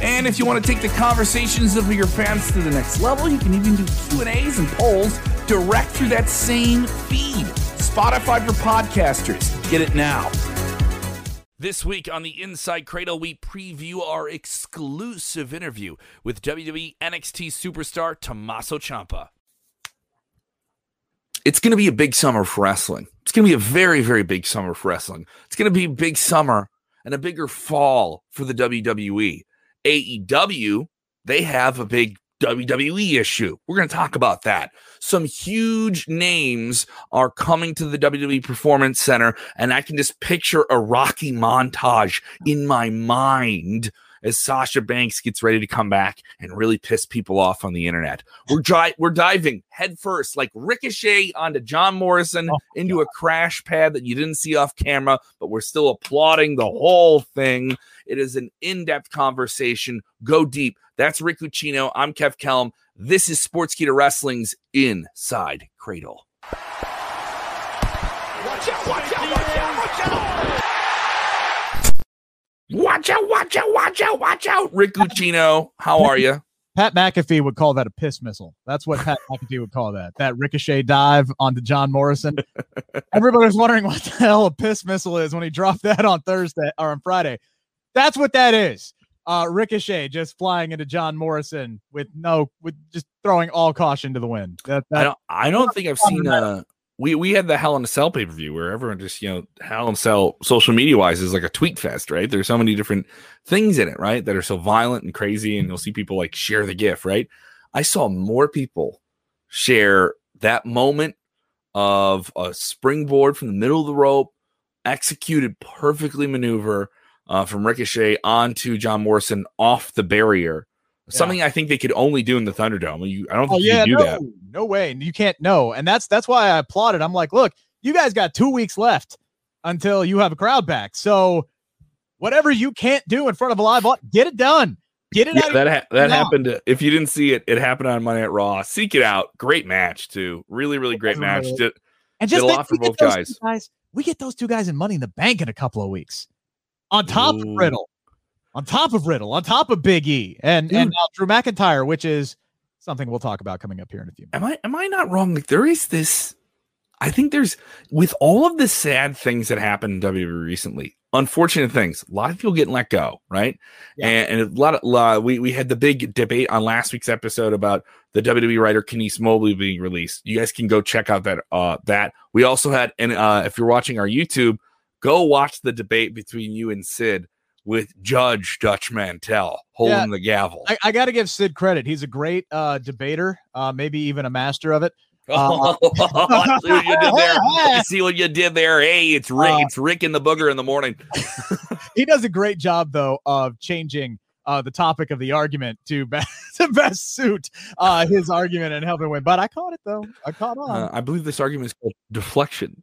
And if you want to take the conversations of your fans to the next level, you can even do Q&As and polls direct through that same feed. Spotify for podcasters. Get it now. This week on the InSide Kradle, we preview our exclusive interview with WWE NXT superstar Tommaso Ciampa. It's going to be a big summer for wrestling. It's going to be a very, very big summer for wrestling. It's going to be a big summer and a bigger fall for the WWE. AEW, they have a big WWE issue. We're going to talk about that. Some huge names are coming to the WWE Performance Center, and I can just picture a Rocky montage in my mind as Sasha Banks gets ready to come back and really piss people off on the internet. We're dri- we're diving headfirst, like Ricochet onto John Morrison oh, into God. a crash pad that you didn't see off camera, but we're still applauding the whole thing. It is an in-depth conversation. Go deep. That's Rick Ucchino. I'm Kev Kellam. This is Sports Sportskeeda Wrestling's InSide Kradle. Watch out, watch out, watch out, watch out. Watch out, watch out, watch out, watch out. Rick Ucchino, how are you? Pat McAfee would call that a piss missile. That's what Pat McAfee would call that. That Ricochet dive onto John Morrison. Everybody's wondering what the hell a piss missile is when he dropped that on Thursday or on Friday. That's what that is. Uh, Ricochet just flying into John Morrison with no, with just throwing all caution to the wind. That, that, I don't, I don't think I've seen a we we had the Hell in a Cell pay per view where everyone just you know Hell in a Cell social media wise is like a tweet fest, right? There's so many different things in it, right? That are so violent and crazy, and you'll see people like share the gif, right? I saw more people share that moment of a springboard from the middle of the rope, executed perfectly maneuver uh, from Ricochet onto John Morrison off the barrier Something I think they could only do in the Thunderdome. You, I don't oh, think oh, yeah, you do no, that. No way. You can't know. And that's that's why I applauded. I'm like, look, you guys got two weeks left until you have a crowd back. So whatever you can't do in front of a live audience, get it done. Get it yeah, out. That ha- that happened. Uh, if you didn't see it, it happened on Monday at Raw. Seek it out. Great match too. Really, really great match. Did, and just did a lot for both guys. guys. We get those two guys in Money in the Bank in a couple of weeks. On top Ooh. of Riddle, on top of Riddle, on top of Big E, and Dude. and now Drew McIntyre, which is something we'll talk about coming up here in a few minutes. Am I am I not wrong? Like there is this. I think there's with all of the sad things that happened in WWE recently, unfortunate things. A lot of people getting let go, right? Yeah. And, and, a lot of we we had the big debate on last week's episode about the WWE writer Kenice Mobley being released. You guys can go check out that uh that. We also had and uh if you're watching our YouTube, go watch the debate between you and Sid with Judge Dutch Mantell holding yeah, the gavel. I, I got to give Sid credit. He's a great uh, debater, uh, maybe even a master of it. Uh, I see what you did there. I see what you did there. Hey, it's Rick. Uh, it's Rick in the booger in the morning. he does a great job though of changing uh, the topic of the argument to best, to best suit uh, his argument and help him win. But I caught it though. I caught on. Uh, I believe this argument is called deflection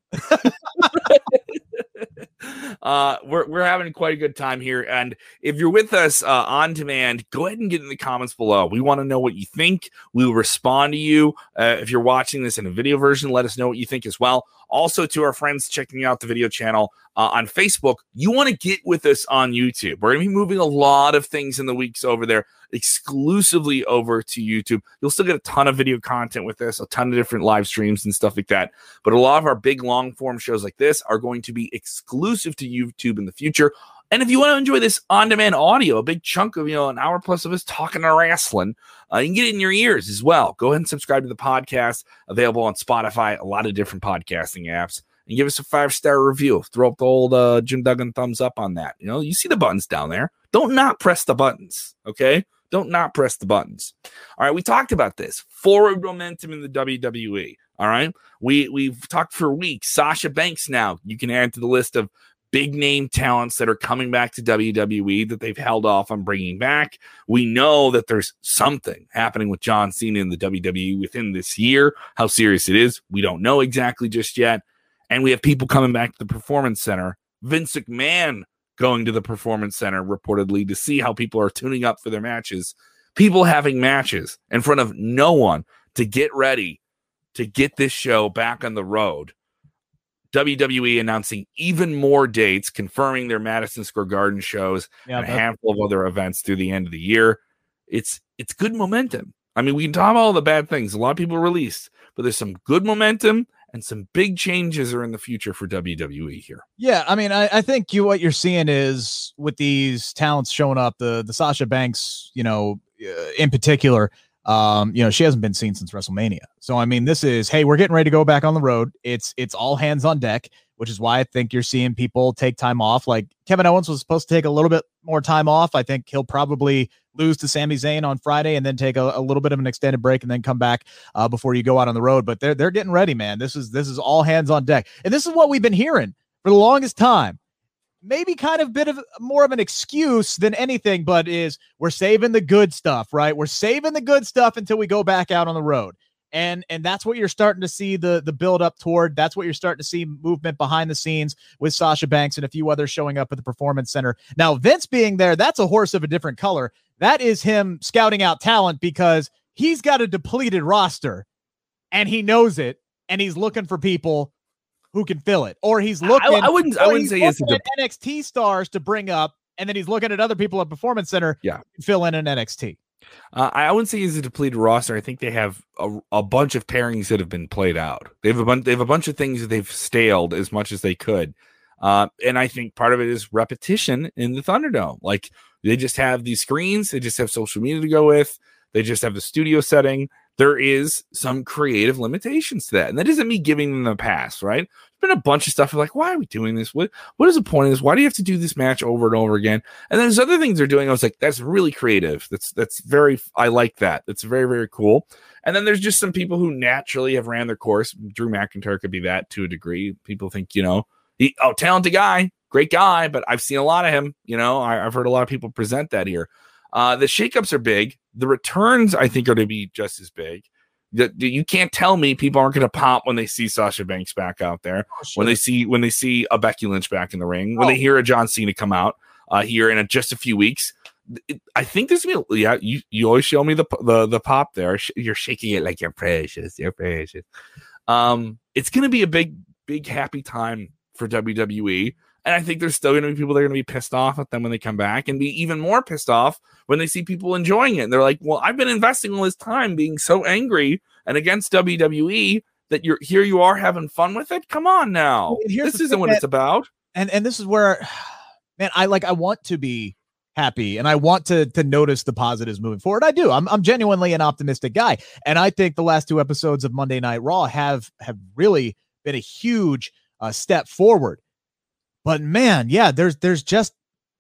uh, we're, we're having quite a good time here. And if you're with us uh, on demand, go ahead and get in the comments below. We want to know what you think. We will respond to you. Uh, if you're watching this in a video version, let us know what you think as well. Also, to our friends checking out the video channel uh, on Facebook, you want to get with us on YouTube. We're going to be moving a lot of things in the weeks over there exclusively over to YouTube. You'll still get a ton of video content with this, a ton of different live streams and stuff like that. But a lot of our big long form shows like this are going to be exclusive to YouTube in the future. And if you want to enjoy this on demand audio, a big chunk of, you know, an hour plus of us talking to wrestling, uh, you can get it in your ears as well. Go ahead and subscribe to the podcast, available on Spotify, a lot of different podcasting apps, and give us a five star review. Throw up the old uh, Jim Duggan thumbs up on that. You know, you see the buttons down there. Don't not press the buttons, okay? Don't not press the buttons. All right, we talked about this forward momentum in the WWE. All right, we we've talked for weeks. Sasha Banks now you can add to the list of big name talents that are coming back to WWE that they've held off on bringing back. We know that there's something happening with John Cena in the WWE within this year. How serious it is, we don't know exactly just yet. And we have people coming back to the Performance Center. Vince McMahon going to the Performance Center reportedly to see how people are tuning up for their matches. People having matches in front of no one to get ready to get this show back on the road WWE announcing even more dates, confirming their Madison Square Garden shows yeah, and a handful of other events through the end of the year. It's it's good momentum. I mean, we can talk about all the bad things. A lot of people released, but there's some good momentum and some big changes are in the future for WWE here. Yeah, I mean, I, I think you what you're seeing is with these talents showing up, the the Sasha Banks, you know, uh, in particular, um, you know, she hasn't been seen since WrestleMania. So I mean, this is hey, we're getting ready to go back on the road. It's it's all hands on deck, which is why I think you're seeing people take time off. Like Kevin Owens was supposed to take a little bit more time off. I think he'll probably lose to Sami Zayn on Friday and then take a, a little bit of an extended break and then come back uh, before you go out on the road. But they're they're getting ready, man. This is this is all hands on deck, and this is what we've been hearing for the longest time maybe kind of bit of more of an excuse than anything, but is we're saving the good stuff, right? We're saving the good stuff until we go back out on the road. And and that's what you're starting to see the the build up toward. That's what you're starting to see movement behind the scenes with Sasha Banks and a few others showing up at the performance center. Now, Vince being there, that's a horse of a different color. That is him scouting out talent because he's got a depleted roster and he knows it and he's looking for people who can fill it, or he's looking. I, I wouldn't. I wouldn't say he's at NXT stars to bring up, and then he's looking at other people at Performance Center. Yeah, fill in an NXT. Uh, I wouldn't say he's a depleted roster. I think they have a, a bunch of pairings that have been played out. They have a bunch. They have a bunch of things that they've staled as much as they could. Uh, and I think part of it is repetition in the Thunderdome. Like they just have these screens, they just have social media to go with, they just have the studio setting there is some creative limitations to that. And that isn't me giving them the pass, right? There's been a bunch of stuff like, why are we doing this? What what is the point of this? Why do you have to do this match over and over again? And then there's other things they're doing. I was like, that's really creative. That's that's very I like that. That's very, very cool. And then there's just some people who naturally have ran their course. Drew McIntyre could be that to a degree. People think, you know, he oh, talented guy, great guy, but I've seen a lot of him. You know, I, have heard a lot of people present that here. Uh, the shakeups are big. The returns, I think, are to be just as big. The, the, you can't tell me people aren't going to pop when they see Sasha Banks back out there, oh, sure. when they see when they see a Becky Lynch back in the ring, when oh. they hear a John Cena come out uh, here in a, just a few weeks. It, I think this will be yeah. You you always show me the the the pop there. You're shaking it like you're precious. You're precious. Um, it's going to be a big big happy time for WWE. And I think there's still going to be people that are going to be pissed off at them when they come back and be even more pissed off when they see people enjoying it. And they're like, well, I've been investing all this time being so angry and against WWE that you're here you are having fun with it. Come on now. This isn't what that, it's about. And and this is where man, I like I want to be happy and I want to to notice the positives moving forward. I do. I'm I'm genuinely an optimistic guy. And I think the last two episodes of Monday Night Raw have have really been a huge uh, step forward but man, yeah, there's there's just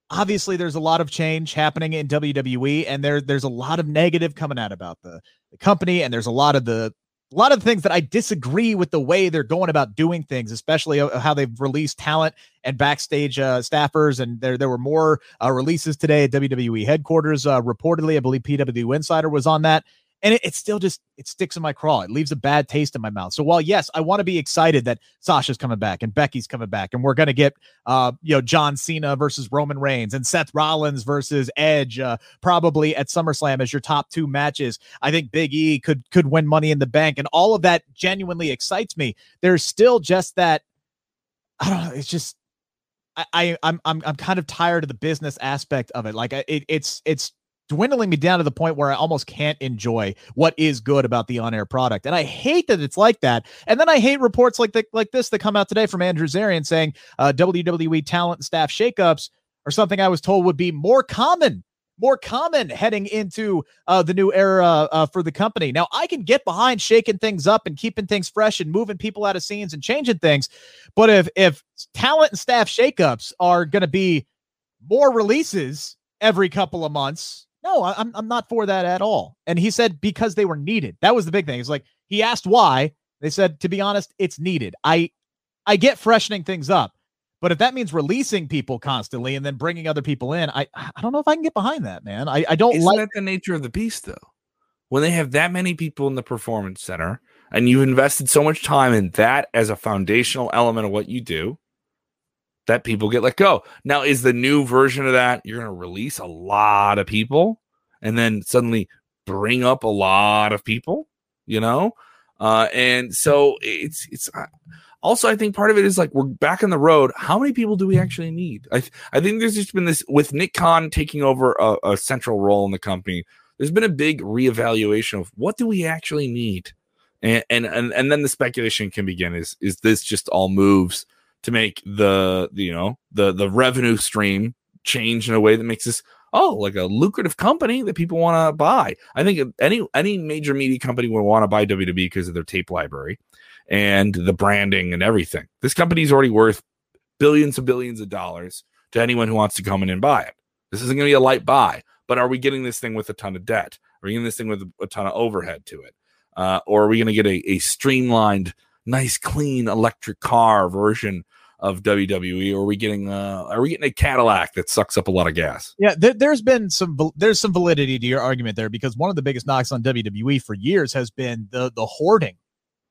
obviously there's a lot of change happening in WWE, and there there's a lot of negative coming out about the, the company, and there's a lot of the a lot of things that I disagree with the way they're going about doing things, especially how they've released talent and backstage uh, staffers. And there there were more uh, releases today at WWE headquarters. Uh, reportedly, I believe PW Insider was on that and it, it, still just it sticks in my craw. It leaves a bad taste in my mouth. So while yes, I want to be excited that Sasha's coming back and Becky's coming back, and we're gonna get uh you know John Cena versus Roman Reigns and Seth Rollins versus Edge uh, probably at SummerSlam as your top two matches. I think Big E could could win Money in the Bank, and all of that genuinely excites me. There's still just that I don't know. It's just I, I I'm I'm I'm kind of tired of the business aspect of it. Like it, it's it's dwindling me down to the point where I almost can't enjoy what is good about the on-air product. And I hate that it's like that. And then I hate reports like the, like this that come out today from Andrew Zarian saying uh, WWE talent and staff shakeups are something I was told would be more common, more common heading into uh, the new era uh, for the company. Now I can get behind shaking things up and keeping things fresh and moving people out of scenes and changing things, but if if talent and staff shakeups are going to be more releases every couple of months no, I'm I'm not for that at all. And he said because they were needed. That was the big thing. It's like he asked why. They said to be honest, it's needed. I I get freshening things up, But if that means releasing people constantly and then bringing other people in, I I don't know if I can get behind that, man. I, I don't Isn't like that the nature of the beast, though? When they have that many people in the performance center and you've invested so much time in that as a foundational element of what you do, that people get let go. Now, is the new version of that you're going to release a lot of people and then suddenly bring up a lot of people, you know? Uh, and so it's, it's, also, I think part of it is like we're back on the road. How many people do we actually need? I, I think there's just been this with Nick Khan taking over a, a central role in the company. There's been a big reevaluation of what do we actually need, and and and, and then the speculation can begin. Is is this just all moves to make the, you know the the revenue stream change in a way that makes this oh like a lucrative company that people want to buy? I think any any major media company would want to buy WWE because of their tape library and the branding and everything. This company is already worth billions and billions of dollars to anyone who wants to come in and buy it. This isn't going to be a light buy, but are we getting this thing with a ton of debt? Are we getting this thing with a ton of overhead to it? Uh, or are we going to get a, a streamlined, nice, clean electric car version of WWE? Or are we getting uh, are we getting a Cadillac that sucks up a lot of gas? Yeah, there, has been some there's some validity to your argument there because one of the biggest knocks on WWE for years has been the the hoarding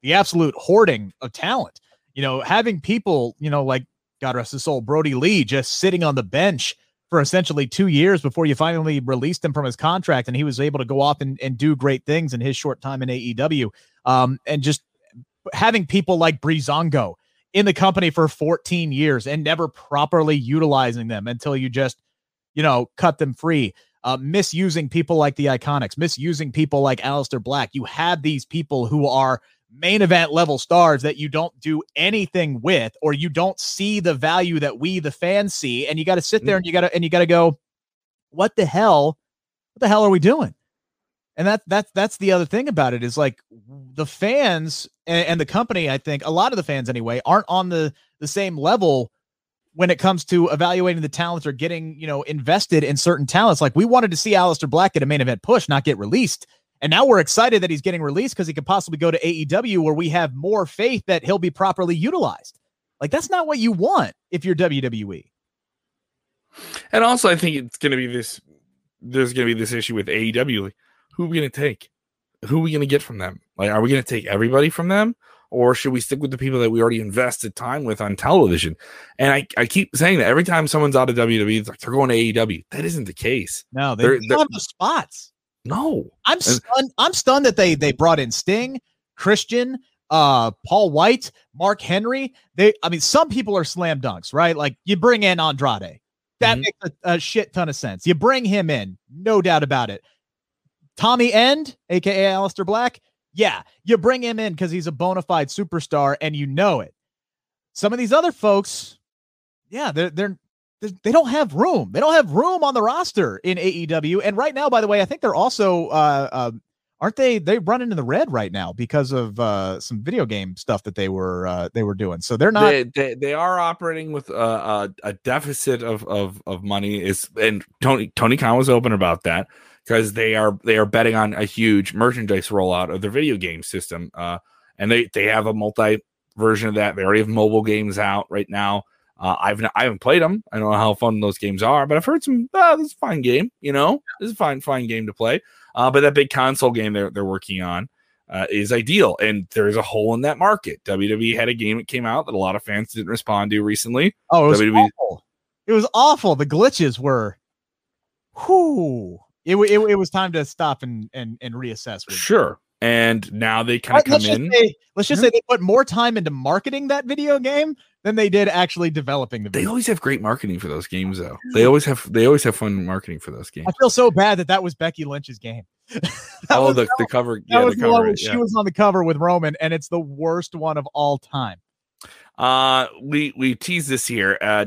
the absolute hoarding of talent. You know, having people, you know, like God rest his soul, Brodie Lee, just sitting on the bench for essentially two years before you finally released him from his contract, and he was able to go off and, and do great things in his short time in AEW. Um, and just having people like Breezango in the company for 14 years and never properly utilizing them until you just, you know, cut them free. Uh, misusing people like the Iconics, misusing people like Aleister Black. You have these people who are main event level stars that you don't do anything with or you don't see the value that we the fans see and you got to sit there mm. and you got to and you got to go what the hell what the hell are we doing and that that's that's the other thing about it is like the fans and, and, the company i think a lot of the fans anyway aren't on the the same level when it comes to evaluating the talents or getting you know invested in certain talents like we wanted to see Aleister Black get a main event push not get released and now we're excited that he's getting released because he could possibly go to AEW where we have more faith that he'll be properly utilized. Like that's not what you want if you're WWE. And also, I think it's going to be this. There's going to be this issue with AEW. Who are we going to take? Who are we going to get from them? Like, are we going to take everybody from them, or should we stick with the people that we already invested time with on television? And I, I keep saying that every time someone's out of WWE, it's like they're going to AEW. That isn't the case. No, they don't have the spots. No, I'm stunned. I'm stunned that they they brought in Sting, Christian, uh, Paul White, Mark Henry. They, I mean, some people are slam dunks, right? Like you bring in Andrade, that mm-hmm. makes a, a, shit ton of sense. You bring him in, no doubt about it. Tommy End, aka Aleister Black, yeah, you bring him in because he's a bona fide superstar and you know it. Some of these other folks, yeah, they're they're they don't have room. They don't have room on the roster in AEW. And right now, by the way, I think they're also uh, uh, aren't they? They run into the red right now because of uh, some video game stuff that they were uh, they were doing. So they're not. They, they, they are operating with a, a, a, deficit of, of of money. Is and Tony Tony Khan was open about that because they are they are betting on a huge merchandise rollout of their video game system. Uh, and they they have a multi version of that. They already have mobile games out right now. Uh, I've not, I haven't played them. I don't know how fun those games are, but I've heard some. Oh, this is a fine game. You know, this is a fine fine game to play. Uh, but that big console game they're they're working on uh, is ideal, and there is a hole in that market. WWE had a game that came out that a lot of fans didn't respond to recently. Oh, it was WWE- awful. It was awful. The glitches were, whoo. It, it, it was time to stop and and and reassess. Sure, and now they kind of come let's in. Say, let's just say they put more time into marketing that video game than they did actually developing the. They always have great marketing for those games, though. They always have they always have fun marketing for those games. I feel so bad that that was Becky Lynch's game. oh, the, the cover. Yeah, the cover. yeah. She was on the cover with Roman, and it's the worst one of all time. Uh, we we tease this here. Uh,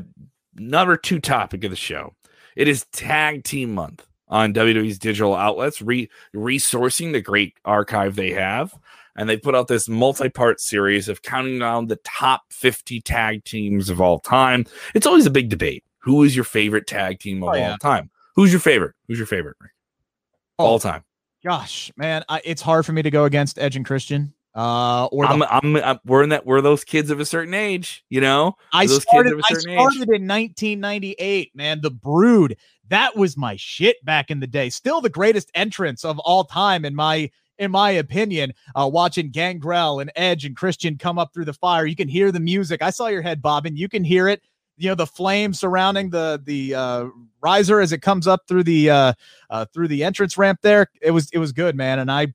number two topic of the show. It is Tag Team Month on WWE's digital outlets, re- resourcing the great archive they have. And they put out this multi part series of counting down the top 50 tag teams of all time. It's always a big debate. Who is your favorite tag team of oh, yeah. all time? Who's your favorite? Who's your favorite? Oh, all time. Gosh, man, I, it's hard for me to go against Edge and Christian. Uh, or the, I'm, I'm, I'm, we're in that we're those kids of a certain age, you know. I started. kids of a I started age. in 1998. Man, the Brood. That was my shit back in the day. Still the greatest entrance of all time in my in my opinion. Uh, watching Gangrel and Edge and Christian come up through the fire, you can hear the music. I saw your head bobbing. You can hear it. You know the flame surrounding the the uh, riser as it comes up through the uh, uh, through the entrance ramp. There, it was it was good, man. And I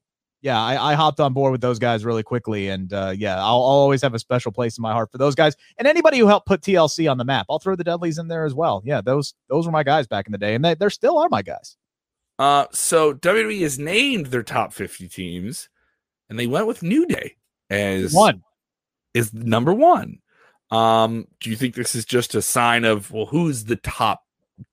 yeah, I, I, hopped on board with those guys really quickly, and uh, yeah, I'll, I'll, always have a special place in my heart for those guys and anybody who helped put TLC on the map. I'll throw the Dudleys in there as well. Yeah, those those were my guys back in the day, and they, they still are my guys. Uh, so WWE has named their top fifty teams, and they went with New Day as one is number one. Um, do you think this is just a sign of well, who's the top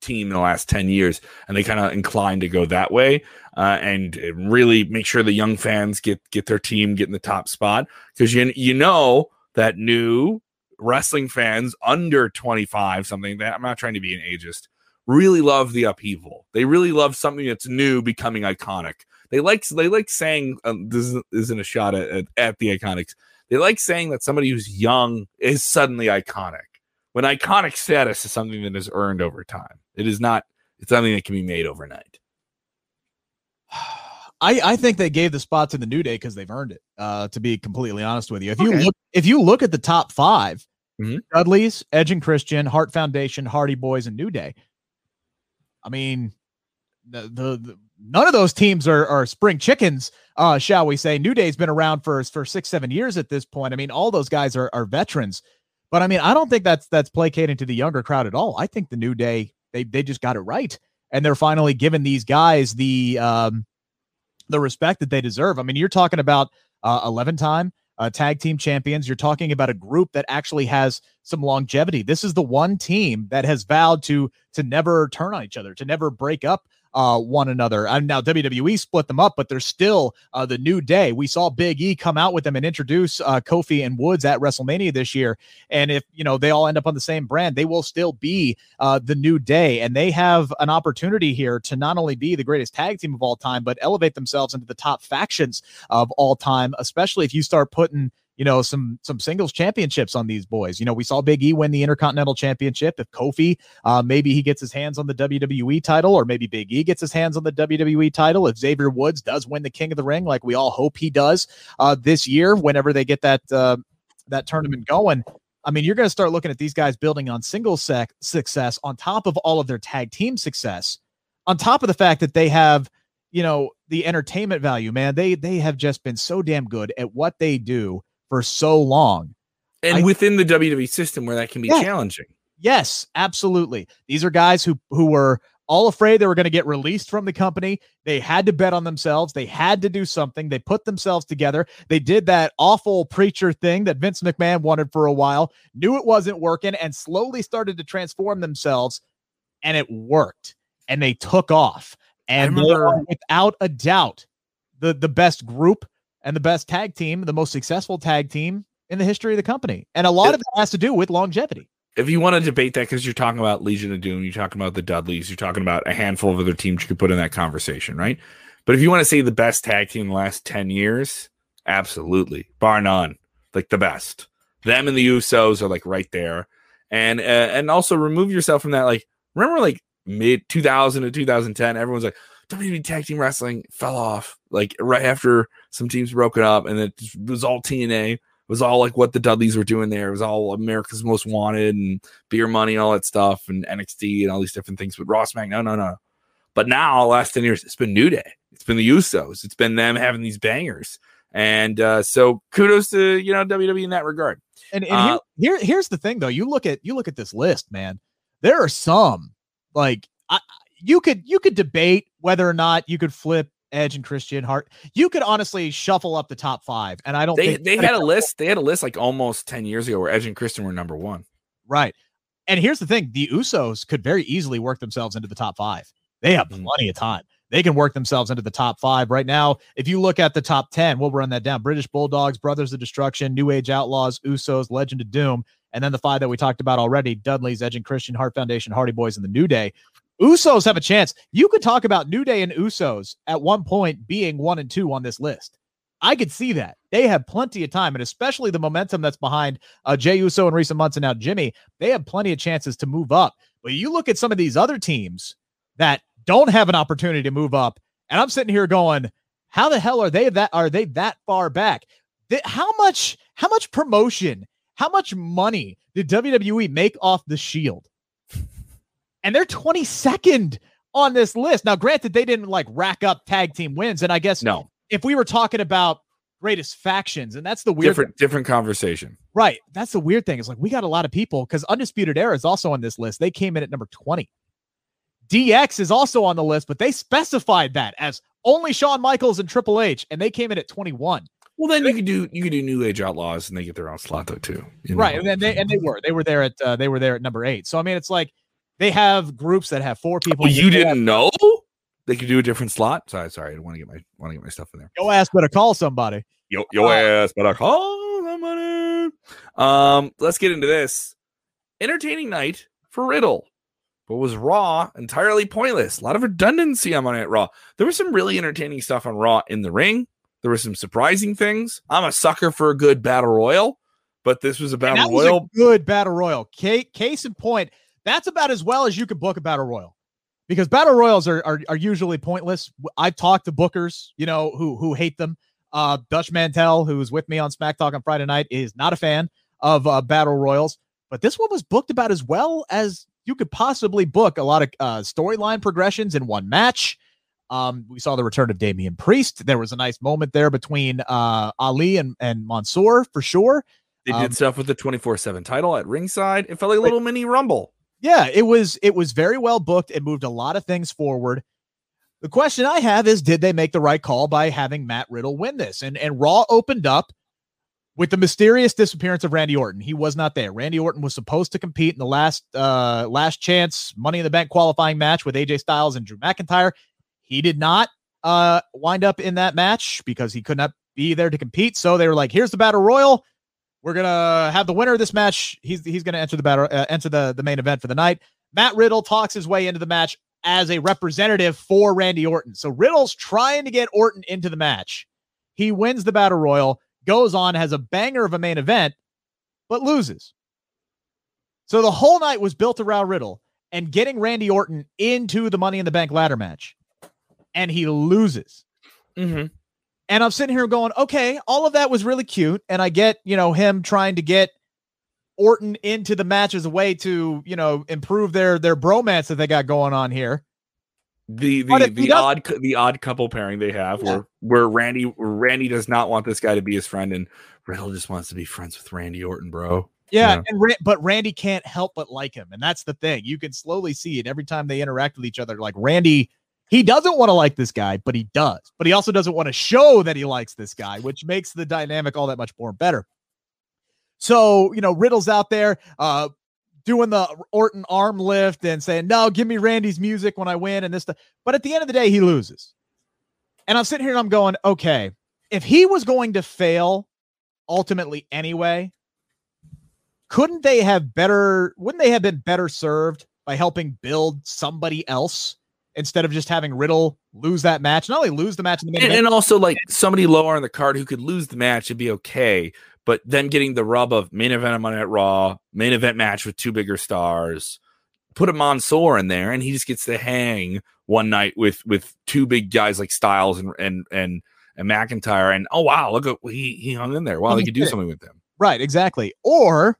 team in the last 10 years and they kind of inclined to go that way uh, and really make sure the young fans get get their team get in the top spot because you you know that new wrestling fans under 25 something that I'm not trying to be an ageist really love the upheaval. They really love something that's new becoming iconic. They like they like saying um, this isn't a shot at, at, at the iconics. They like saying that somebody who's young is suddenly iconic when iconic status is something that is earned over time. It is not it's something that can be made overnight. I, I think they gave the spot to the New Day because they've earned it. Uh, to be completely honest with you, if okay. you look if you look at the top 5 mm-hmm. Dudley's, Edge and Christian, Hart Foundation, Hardy Boys, and New Day. I mean, the, the, the none of those teams are, are spring chickens, uh, shall we say? New Day's been around for for six seven years at this point. I mean, all those guys are are veterans. But I mean, I don't think that's that's placating to the younger crowd at all. I think the New Day they they just got it right, and they're finally giving these guys the um the respect that they deserve. I mean, you're talking about uh, 11 time uh, tag team champions. You're talking about a group that actually has some longevity. This is the one team that has vowed to to never turn on each other, to never break up uh, one another. And now WWE split them up, but they're still uh, the new day. We saw Big E come out with them and introduce uh, Kofi and Woods at WrestleMania this year. And if you know they all end up on the same brand, they will still be uh, the new day, and they have an opportunity here to not only be the greatest tag team of all time, but elevate themselves into the top factions of all time. Especially if you start putting you know, some some singles championships on these boys. You know, we saw Big E win the Intercontinental Championship. If Kofi, uh, maybe he gets his hands on the WWE title, or maybe Big E gets his hands on the WWE title. If Xavier Woods does win the King of the Ring, like we all hope he does uh, this year, whenever they get that uh, that tournament going. I mean, you're going to start looking at these guys building on single sec- success on top of all of their tag team success, on top of the fact that they have, you know, the entertainment value. Man, they they have just been so damn good at what they do for so long. And I, within the WWE system where that can be yeah, challenging. Yes, absolutely. These are guys who who were all afraid they were going to get released from the company. They had to bet on themselves. They had to do something. They put themselves together. They did that awful preacher thing that Vince McMahon wanted for a while, knew it wasn't working, and slowly started to transform themselves. And it worked. And they took off. And remember, without a doubt, the, the best group and the best tag team, the most successful tag team in the history of the company. And a lot of that has to do with longevity. If you want to debate that, because you're talking about Legion of Doom, you're talking about the Dudleys, you're talking about a handful of other teams you could put in that conversation, right? But if you want to say the best tag team in the last 10 years, absolutely, bar none, like the best. Them and the Usos are like right there. And uh, and also remove yourself from that. Like, remember, like mid 2000 to 2010, everyone's like, WWE tag team wrestling fell off like right after some teams broke it up, and it was all TNA. It was all like what the Dudleys were doing there. It was all America's Most Wanted and Beer Money, and all that stuff, and NXT and all these different things. But Ross Mac, no, no, no. But now, last ten years, it's been New Day. It's been the Usos. It's been them having these bangers. And uh, so, kudos to you know WWE in that regard. And, and uh, here, here, here's the thing, though. You look at you look at this list, man. There are some like I, you could you could debate whether or not you could flip Edge and Christian Hart. You could honestly shuffle up the top five, and I don't. They they had a list. They had a list like almost ten years ago where Edge and Christian were number one. Right, and here's the thing: the Usos could very easily work themselves into the top five. They have mm-hmm. plenty of time. They can work themselves into the top five right now. If you look at the top ten, we'll run that down: British Bulldogs, Brothers of Destruction, New Age Outlaws, Usos, Legion of Doom, and then the five that we talked about already: Dudley's, Edge and Christian, Hart Foundation, Hardy Boys, and the New Day. Usos have a chance. You could talk about New Day and Usos at one point being one and two on this list. I could see that. They have plenty of time, and especially the momentum that's behind uh, Jey Uso in recent months and now Jimmy, they have plenty of chances to move up. But you look at some of these other teams that don't have an opportunity to move up, and I'm sitting here going, how the hell are they that are they that far back? how much how much promotion, how much money did WWE make off the Shield? And they're 22nd on this list. Now, granted, they didn't like rack up tag team wins, and I guess no. If we were talking about greatest factions, and that's the weird different thing. different conversation, right? That's the weird thing. Is like we got a lot of people because Undisputed Era is also on this list. They came in at number 20. DX is also on the list, but they specified that as only Shawn Michaels and Triple H, and they came in at 21. Well, then you could do you could do New Age Outlaws, and they get their own slot though too. You know? Right, and then they and they were they were there at uh, they were there at number eight. So I mean, it's like they have groups that have four people. Oh, you didn't know they could do a different slot. Sorry, sorry, I want to get my want to get my stuff in there. Yo ass better call somebody. Yo yo uh, ass better call somebody. Um, let's get into this entertaining night for Riddle but was Raw entirely pointless. A lot of redundancy on Monday Night Raw. There was some really entertaining stuff on Raw in the ring. There were some surprising things. I'm a sucker for a good battle royal, but this was a battle royal. Was a good battle royal. Case, case in point, that's about as well as you could book a battle royal because battle royals are, are, are usually pointless. I've talked to bookers, you know, who who hate them. Uh, Dutch Mantell, who was with me on Smack Talk on Friday night, is not a fan of uh, battle royals. But this one was booked about as well as you could possibly book a lot of uh, storyline progressions in one match. Um, we saw the return of Damian Priest. There was a nice moment there between uh, Ali and, and Mansoor for sure. They did um, stuff with the 24 7 title at ringside. It felt like a little mini rumble. Yeah, it was it was very well booked. It moved a lot of things forward. The question I have is did they make the right call by having Matt Riddle win this? And and Raw opened up with the mysterious disappearance of Randy Orton. He was not there. Randy Orton was supposed to compete in the last uh last chance Money in the Bank qualifying match with AJ Styles and Drew McIntyre. He did not uh wind up in that match because he could not be there to compete. So they were like, "Here's the battle royal. We're gonna have the winner of this match. He's he's gonna enter the battle, uh, enter the the main event for the night." Matt Riddle talks his way into the match as a representative for Randy Orton. So Riddle's trying to get Orton into the match. He wins the battle royal goes on, has a banger of a main event, but loses. So the whole night was built around Riddle and getting Randy Orton into the Money in the Bank ladder match, and he loses. Mm-hmm. And I'm sitting here going, okay, all of that was really cute, and I get you know him trying to get Orton into the match as a way to you know improve their their bromance that they got going on here the the, the odd the odd couple pairing they have yeah. where where Randy Randy does not want this guy to be his friend and Riddle just wants to be friends with Randy Orton, bro. Yeah, yeah. and but Randy can't help but like him, and that's the thing. You can slowly see it every time they interact with each other. Like Randy, he doesn't want to like this guy, but he does. But he also doesn't want to show that he likes this guy, which makes the dynamic all that much more better. So you know, Riddle's out there. Uh, doing the Orton arm lift and saying, no, give me Randy's music when I win and this stuff. But at the end of the day, he loses. And I'm sitting here and I'm going, okay, if he was going to fail ultimately anyway, couldn't they have better, wouldn't they have been better served by helping build somebody else instead of just having Riddle lose that match? Not only lose the match in the main and, event, and also like somebody lower on the card who could lose the match and be okay but then getting the rub of main event of Monday Night Raw, main event match with two bigger stars, put a Mansoor in there, and he just gets to hang one night with with two big guys like Styles and and and and McIntyre, and oh wow, look at he he hung in there. Wow, they could do something with them. Right, exactly. Or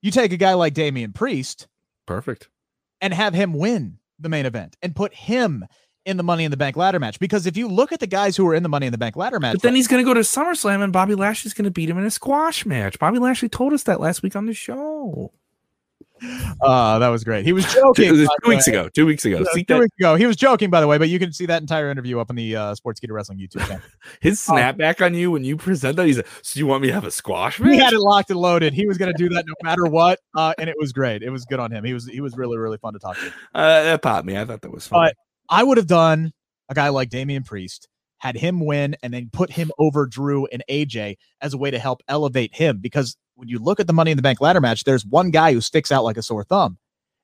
you take a guy like Damian Priest, perfect, and have him win the main event and put him in the Money in the Bank ladder match. Because if you look at the guys who are in the Money in the Bank ladder match, but then he's going to go to SummerSlam and Bobby Lashley's going to beat him in a squash match. Bobby Lashley told us that last week on the show. Uh, that was great. He was joking. two, two weeks ago. Two weeks ago. Two weeks ago. He was joking, by the way, but you can see that entire interview up on the uh, Sportskeeda Wrestling YouTube channel. His um, snapback on you when you present that, he's like, So you want me to have a squash match? He had it locked and loaded. He was going to do that no matter what. Uh, and it was great. It was good on him. He was he was really, really fun to talk to. Uh, that popped me. I thought that was fun. But I would have done a guy like Damian Priest, had him win, and then put him over Drew and AJ as a way to help elevate him. Because when you look at the Money in the Bank ladder match, there's one guy who sticks out like a sore thumb,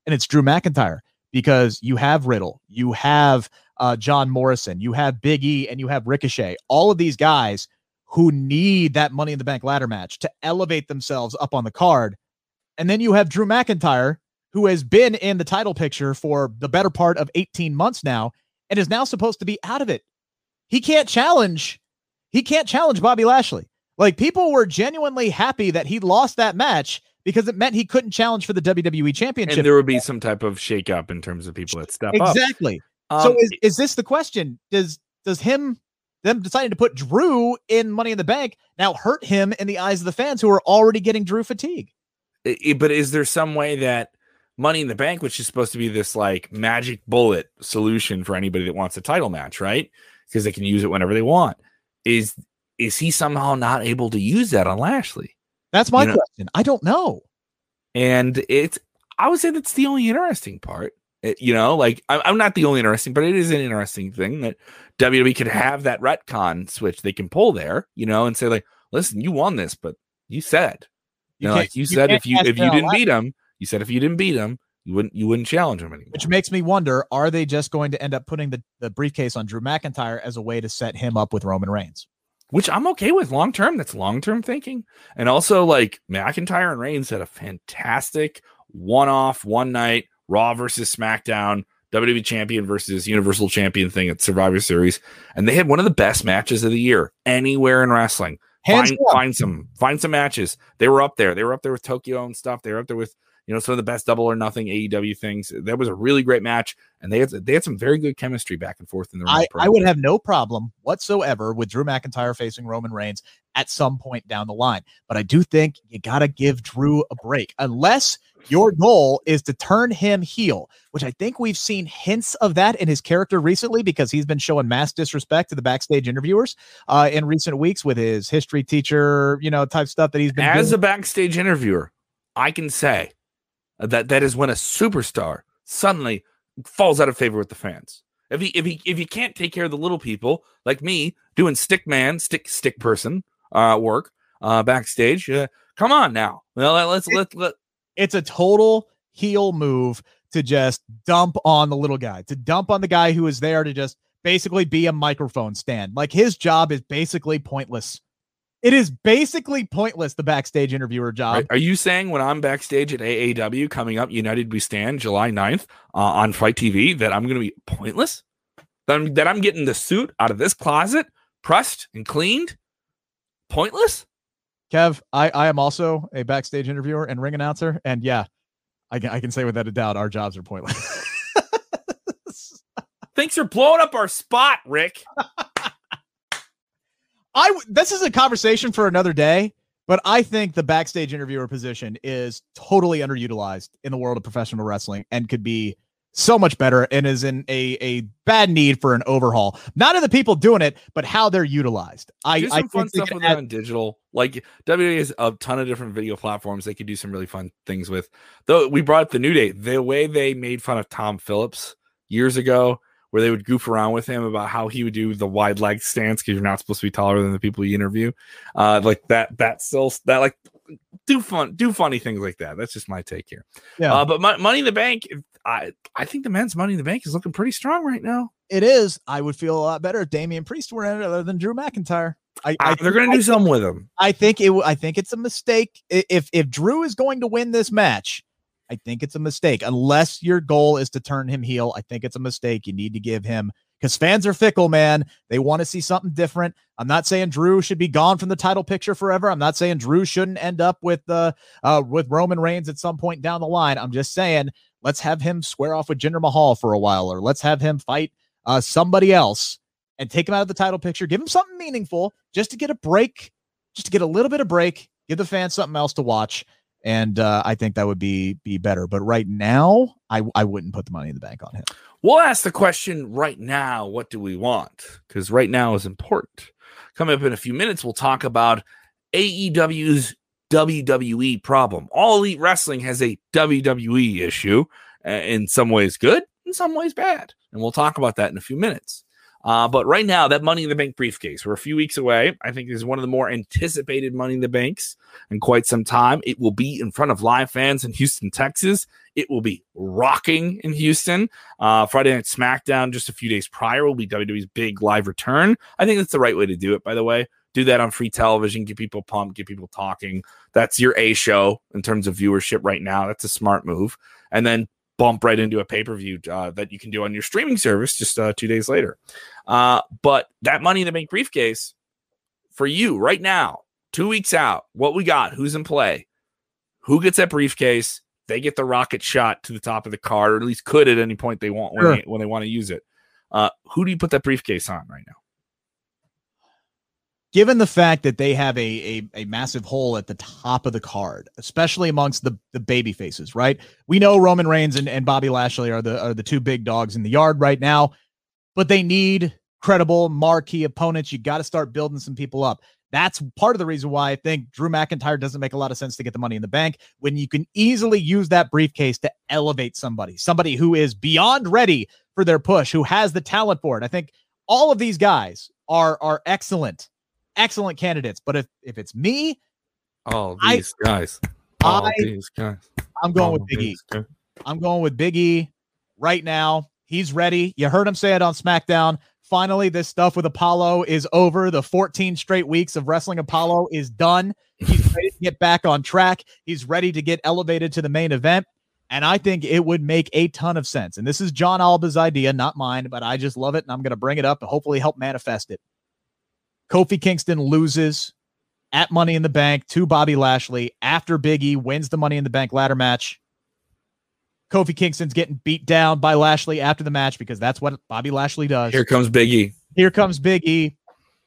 and it's Drew McIntyre. Because you have Riddle, you have uh, John Morrison, you have Big E, and you have Ricochet. All of these guys who need that Money in the Bank ladder match to elevate themselves up on the card. And then you have Drew McIntyre, who has been in the title picture for the better part of 18 months now and is now supposed to be out of it. He can't challenge. He can't challenge Bobby Lashley. Like people were genuinely happy that he lost that match because it meant he couldn't challenge for the WWE championship. And there would be some type of shakeup in terms of people that step exactly. up. Exactly. Um, so is, is this the question? Does does him them deciding to put Drew in Money in the Bank now hurt him in the eyes of the fans who are already getting Drew fatigue. But is there some way that Money in the Bank, which is supposed to be this like magic bullet solution for anybody that wants a title match, right? Because they can use it whenever they want. Is is he somehow not able to use that on Lashley? That's my you know? question. I don't know. And it's I would say that's the only interesting part. It, you know, like I, I'm not the only interesting, but it is an interesting thing that WWE could have that retcon switch they can pull there, you know, and say like, listen, you won this, but you said, you, know, like you, you said if you if you didn't beat him, you said if you didn't beat him, you wouldn't you wouldn't challenge him anymore. Which makes me wonder: Are they just going to end up putting the, the briefcase on Drew McIntyre as a way to set him up with Roman Reigns? Which I'm okay with long term. That's long term thinking. And also, like McIntyre and Reigns had a fantastic one off, one night Raw versus SmackDown WWE champion versus Universal champion thing at Survivor Series, and they had one of the best matches of the year anywhere in wrestling. Hands find, find some find some matches. They were up there. They were up there with Tokyo and stuff. They were up there with you know some of the best double or nothing AEW things. That was a really great match, and they had they had some very good chemistry back and forth in the. I, I would have no problem whatsoever with Drew McIntyre facing Roman Reigns at some point down the line, but I do think you got to give Drew a break unless your goal is to turn him heel, which I think we've seen hints of that in his character recently because he's been showing mass disrespect to the backstage interviewers uh, in recent weeks with his history teacher, you know, type stuff that he's been. As doing. a backstage interviewer, I can say that that is when a superstar suddenly falls out of favor with the fans. If he if he if you can't take care of the little people like me doing stick man stick stick person uh, work uh, backstage, uh, come on now. Well, let's let let it's a total heel move to just dump on the little guy, to dump on the guy who is there to just basically be a microphone stand. Like his job is basically pointless. It is basically pointless, the backstage interviewer job. Are you saying when I'm backstage at AAW coming up, United We Stand, July 9th uh, on FITE TV, that I'm going to be pointless? That I'm, that I'm getting the suit out of this closet, pressed and cleaned? Pointless? Kev, I, I am also a backstage interviewer and ring announcer. And yeah, I can, I can say without a doubt, our jobs are pointless. Thanks for blowing up our spot, Rick. I this is a conversation for another day, but I think the backstage interviewer position is totally underutilized in the world of professional wrestling and could be so much better and is in a, a bad need for an overhaul. Not of the people doing it, but how they're utilized. I, do some I fun stuff with add- on digital. Like WWE has a ton of different video platforms they could do some really fun things with. Though we brought up the New Day, the way they made fun of Tom Phillips years ago, where they would goof around with him about how he would do the wide leg stance because you're not supposed to be taller than the people you interview. Uh, like that, that still that like do fun, do funny things like that. That's just my take here. Yeah. Uh, but my, Money in the Bank, I I think the men's Money in the Bank is looking pretty strong right now. It is. I would feel a lot better if Damian Priest were in it other than Drew McIntyre. I, I they're going to do something with him. I think it. I think it's a mistake. If if Drew is going to win this match, I think it's a mistake. Unless your goal is to turn him heel, I think it's a mistake. You need to give him because fans are fickle, man. They want to see something different. I'm not saying Drew should be gone from the title picture forever. I'm not saying Drew shouldn't end up with uh, uh with Roman Reigns at some point down the line. I'm just saying let's have him square off with Jinder Mahal for a while, or let's have him fight uh somebody else and take him out of the title picture. Give him something meaningful just to get a break, just to get a little bit of break. Give the fans something else to watch and uh, I think that would be be better. But right now, I I wouldn't put the money in the bank on him. We'll ask the question right now. What do we want? Because right now is important. Coming up in a few minutes, we'll talk about AEW's WWE problem. All Elite Wrestling has a WWE issue. In some ways, good. In some ways, bad. And we'll talk about that in a few minutes. Uh, but right now, that Money in the Bank briefcase, we're a few weeks away. I think is one of the more anticipated Money in the Banks in quite some time. It will be in front of live fans in Houston, Texas. It will be rocking in Houston. Uh, Friday Night SmackDown, just a few days prior, will be WWE's big live return. I think that's the right way to do it, by the way. Do that on free television, get people pumped, get people talking. That's your A show in terms of viewership right now. That's a smart move. And then bump right into a pay per view uh, that you can do on your streaming service just uh, two days later. Uh, but that Money in the Bank briefcase for you right now, two weeks out, what we got, who's in play, who gets that briefcase, they get the rocket shot to the top of the card, or at least could at any point they want when, Sure. they, when they want to use it. Uh, who do you put that briefcase on right now? Given the fact that they have a, a a massive hole at the top of the card, especially amongst the the baby faces, right? We know Roman Reigns and, and Bobby Lashley are the are the two big dogs in the yard right now, but they need credible marquee opponents. You got to start building some people up. That's part of the reason why I think Drew McIntyre doesn't make a lot of sense to get the money in the bank when you can easily use that briefcase to elevate somebody, somebody who is beyond ready for their push, who has the talent for it. I think all of these guys are are excellent excellent candidates. But if if it's me, Oh, I- these guys. Oh, I- these guys. I'm going with Big E. guys. I'm going with Big E right now. He's ready. You heard him say it on SmackDown. Finally, this stuff with Apollo is over. The 14 straight weeks of wrestling Apollo is done. He's ready to get back on track. He's ready to get elevated to the main event. And I think it would make a ton of sense. And this is Jon Alba's idea, not mine, but I just love it. And I'm going to bring it up and hopefully help manifest it. Kofi Kingston loses at Money in the Bank to Bobby Lashley after Big E wins the Money in the Bank ladder match. Kofi Kingston's getting beat down by Lashley after the match because that's what Bobby Lashley does. Here comes Big E. Here comes Big E.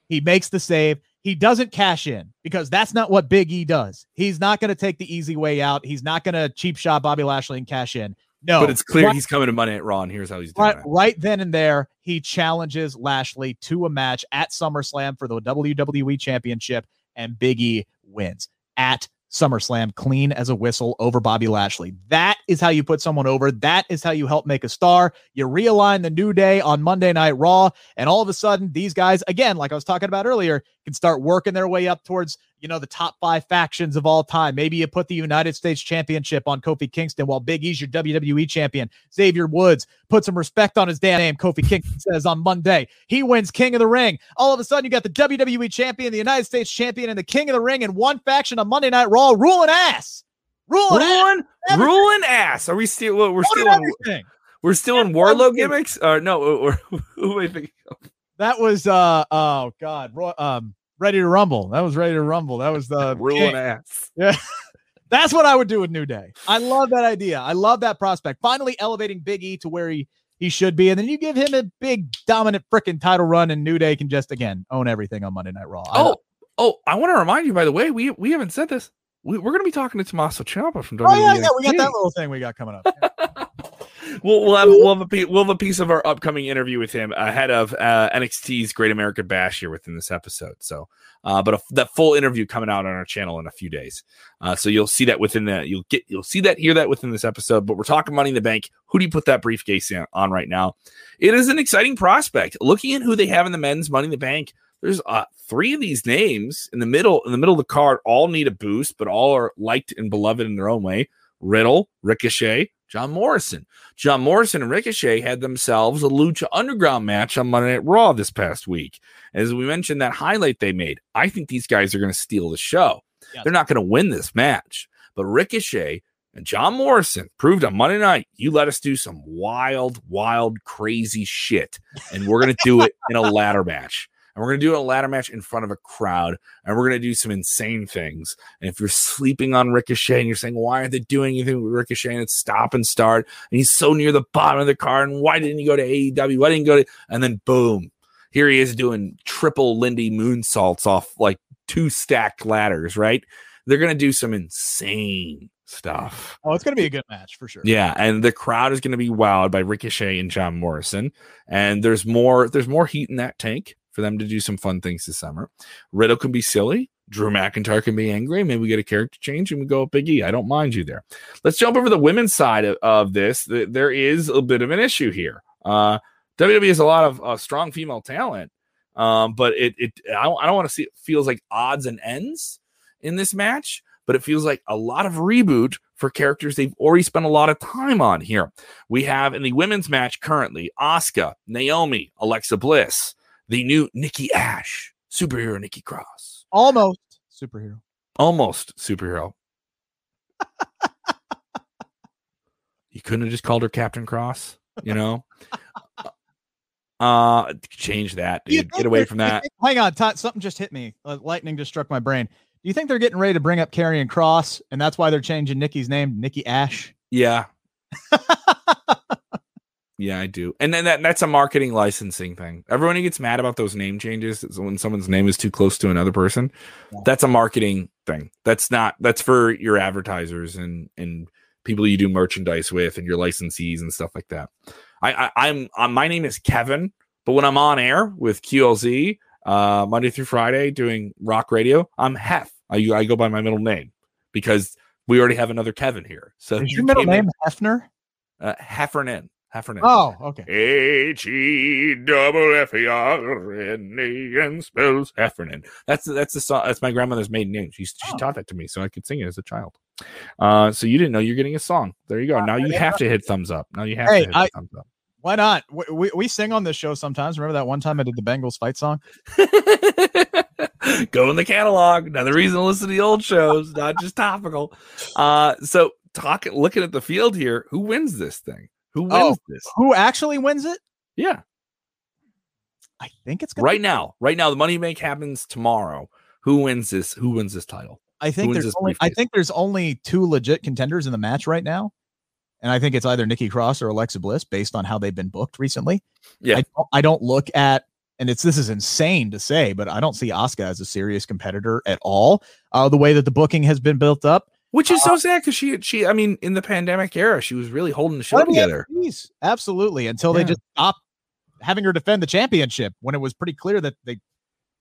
He makes the save. He doesn't cash in because that's not what Big E does. He's not going to take the easy way out. He's not going to cheap shot Bobby Lashley and cash in. No, But it's clear right, he's coming to Monday at Raw, and here's how he's doing right, it. right then and there, he challenges Lashley to a match at SummerSlam for the WWE Championship, and Big E wins at SummerSlam, clean as a whistle over Bobby Lashley. That is how you put someone over. That is how you help make a star. You realign the New Day on Monday Night Raw, and all of a sudden, these guys, again, like I was talking about earlier, can start working their way up towards you know the top five factions of all time. Maybe you put the United States Championship on Kofi Kingston while Big E's your WWE champion. Xavier Woods put some respect on his damn name. Kofi Kingston says on Monday he wins King of the Ring. All of a sudden, you got the WWE champion, the United States champion, and the King of the Ring in one faction on Monday Night Raw, ruling ass, ruling ass, Ruling, everything. ruling ass. Are we still? We're still. In, everything. we're still in Warlow gimmicks. Or no? Or, who am I thinking? of? That was uh oh god, um, Ready to Rumble. That was Ready to Rumble. That was the Ruling ass. That's what I would do with New Day. I love that idea. I love that prospect. Finally elevating Big E to where he he should be, and then you give him a big dominant freaking title run, and New Day can just again own everything on Monday Night Raw. Oh, oh! I want to remind you, by the way, we we haven't said this. We, we're going to be talking to Tommaso Ciampa from WWE. oh yeah, yeah, we got that little thing we got coming up. We'll, we'll have we'll have a piece, we'll have a piece of our upcoming interview with him ahead of uh, NXT's Great American Bash here within this episode. So, uh, but a, that full interview coming out on our channel in a few days. Uh, so you'll see that within that you'll get you'll see that hear that within this episode. But we're talking Money in the Bank. Who do you put that briefcase in, on right now? It is an exciting prospect. Looking at who they have in the men's Money in the Bank, there's uh, three of these names in the middle in the middle of the card. All need a boost, but all are liked and beloved in their own way. Riddle, Ricochet, John Morrison. John Morrison and Ricochet had themselves a Lucha Underground match on Monday Night Raw this past week. As we mentioned, that highlight they made, I think these guys are going to steal the show. Yes. They're not going to win this match, but Ricochet and John Morrison proved on Monday night you let us do some wild, wild, crazy shit, and we're going to do it in a ladder match. And we're going to do a ladder match in front of a crowd, and we're going to do some insane things. And if you're sleeping on Ricochet and you're saying, why aren't they doing anything with Ricochet? And it's stop and start, and he's so near the bottom of the card, and why didn't he go to AEW? Why didn't he go to? And then boom, here he is doing triple Lindy moonsaults off like two stacked ladders, right? They're going to do some insane stuff. oh, it's gonna be a good match for sure. Yeah, and the crowd is going to be wowed by Ricochet and John Morrison, and there's more there's more heat in that tank for them to do some fun things this summer. Riddle can be silly. Drew McIntyre can be angry. Maybe we get a character change and we go Big E. I don't mind you there. Let's jump over the women's side of, of this. There is a bit of an issue here. Uh, WWE has a lot of uh, strong female talent, um, but it it I I don't want to see it feels like odds and ends in this match, but it feels like a lot of reboot for characters they've already spent a lot of time on here. We have in the women's match currently Asuka, Naomi, Alexa Bliss, the new Nikki Ash, superhero Nikki Cross, Almost superhero. almost superhero. you couldn't have just called her Captain Cross, you know? uh change that, dude. Get away from that. Hang on, Todd, something just hit me. Uh, lightning just struck my brain. Do you think they're getting ready to bring up Karrion Kross, and that's why they're changing Nikki's name Nikki Ash? Yeah. Yeah, I do. And then that that's a marketing licensing thing. Everyone who gets mad about those name changes is when someone's name is too close to another person. Yeah. That's a marketing thing. That's not that's for your advertisers and and people you do merchandise with and your licensees and stuff like that. I, I I'm uh, my name is Kevin, but when I'm on air with QLZ uh Monday through Friday doing rock radio, I'm Hef. I I go by my middle name because we already have another Kevin here. So Is you your middle came in- name Hefner? uh, Heffernan. Heffernan. Oh, okay. H E double F E R N A N spells Heffernan. That's that's the song. That's my grandmother's maiden name. She she Oh. taught that to me, so I could sing it as a child. Uh, so you didn't know you're getting a song. There you go. Now you have to hit thumbs up. Now you have Hey, to hit I- thumbs up. Why not? We, we, we sing on this show sometimes. Remember that one time I did the Bengals fight song? Go in the catalog. Another reason to listen to the old shows, not just topical. Uh, so talking, looking at the field here, who wins this thing? Who wins Oh. this? Who actually wins it? Yeah. I think it's gonna right be- now right now the money make happens tomorrow who wins this who wins this title I think there's only, I think there's only two legit contenders in the match right now, and I think it's either Nikki Cross or Alexa Bliss based on how they've been booked recently. Yeah. I don't, I don't look at, and it's this is insane to say, but I don't see Asuka as a serious competitor at all. Uh, the way that the booking has been built up, which is Uh, so sad because she she i mean in the pandemic era she was really holding the show Let me have together peace. absolutely, until they just stopped having her defend the championship when it was pretty clear that they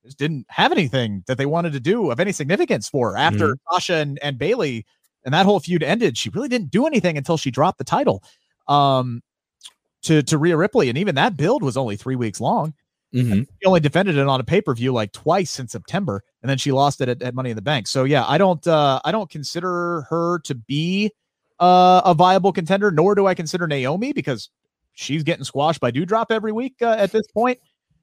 just didn't have anything that they wanted to do of any significance for her. after Mm-hmm. Sasha and, and Bayley and that whole feud ended. She really didn't do anything until she dropped the title um to to Rhea Ripley, and even that build was only three weeks long. Mhm. She only defended it on a pay per view like twice in September, and then she lost it at, at Money in the Bank. So yeah, I don't uh I don't consider her to be uh, a viable contender, nor do I consider Naomi because she's getting squashed by Doudrop every week uh, at this point.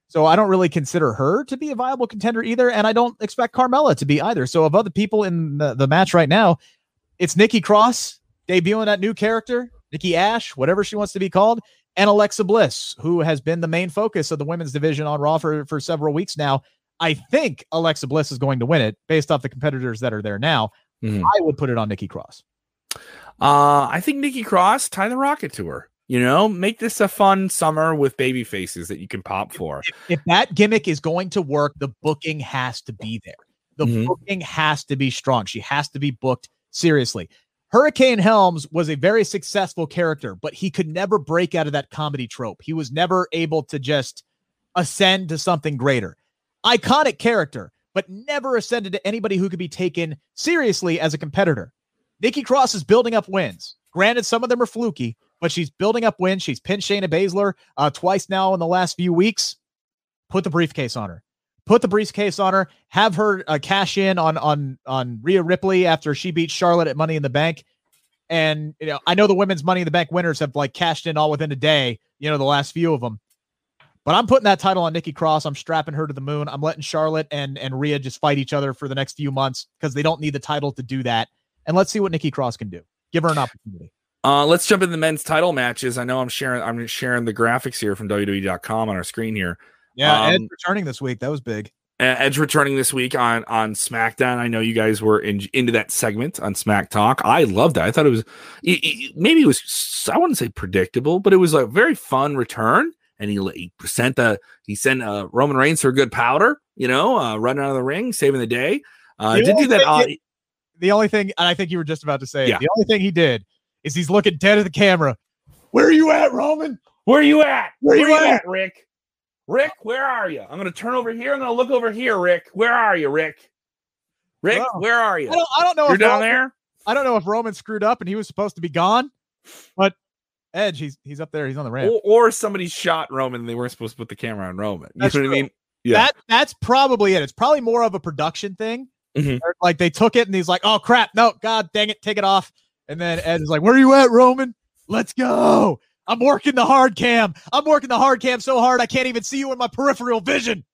So I don't really consider her to be a viable contender either, and I don't expect Carmella to be either. So of other people in the, the match right now, it's Nikki Cross debuting that new character, Nikki Ash, whatever she wants to be called, and Alexa Bliss, who has been the main focus of the women's division on Raw for, for several weeks now. I think Alexa Bliss is going to win it based off the competitors that are there now. Mhm. I would put it on Nikki Cross. uh i think nikki cross tie the rocket to her you know make this a fun summer with baby faces that you can pop for if that gimmick is going to work, the booking has to be there. The Mhm. booking has to be strong. She has to be booked seriously. Hurricane Helms was a very successful character, but he could never break out of that comedy trope. He was never able to just ascend to something greater. Iconic character, but never ascended to anybody who could be taken seriously as a competitor. Nikki Cross is building up wins. Granted, some of them are fluky, but she's building up wins. She's pinned Shayna Baszler uh, twice now in the last few weeks. Put the briefcase on her. Put the briefcase on her. Have her uh, cash in on on on Rhea Ripley after she beat Charlotte at Money in the Bank. And you know, I know the women's Money in the Bank winners have like cashed in all within a day. You know, the last few of them. But I'm putting that title on Nikki Cross. I'm strapping her to the moon. I'm letting Charlotte and and Rhea just fight each other for the next few months because they don't need the title to do that. And let's see what Nikki Cross can do. Give her an opportunity. Uh, let's jump into the men's title matches. I know I'm sharing I'm sharing the graphics here from WWE.com on our screen here. Yeah, Um, Ed's returning this week. That was big. Edge returning this week on on SmackDown. I know you guys were in, into that segment on Smack Talk. I loved that. I thought it was it- it- maybe it was I wouldn't say predictable, but it was a very fun return. And he, he sent the he sent uh, Roman Reigns for a good powder. You know, uh, running out of the ring, saving the day. Uh, The did only do that. thing Uh, The only thing, and I think you were just about to say, it, Yeah. the only thing he did is he's looking dead at the camera. Where are you at, Roman? Where are you at? Where are you at? Rick? Rick, where are you? I'm gonna turn over here. I'm gonna look over here, Rick. Where are you, Rick? Rick, Well, where are you? I don't, I don't know You're if down Roman, there. I don't know if Roman screwed up and he was supposed to be gone, but Edge, he's he's up there, he's on the ramp. Or, or somebody shot Roman and they weren't supposed to put the camera on Roman. You That's know what I mean? Yeah. That that's probably it. It's probably more of a production thing. Mhm. Like they took it and he's like, "Oh crap, no, god dang it, take it off." And then Ed is like, "Where are you at, Roman? Let's go. I'm working the hard cam. I'm working the hard cam so hard I can't even see you in my peripheral vision.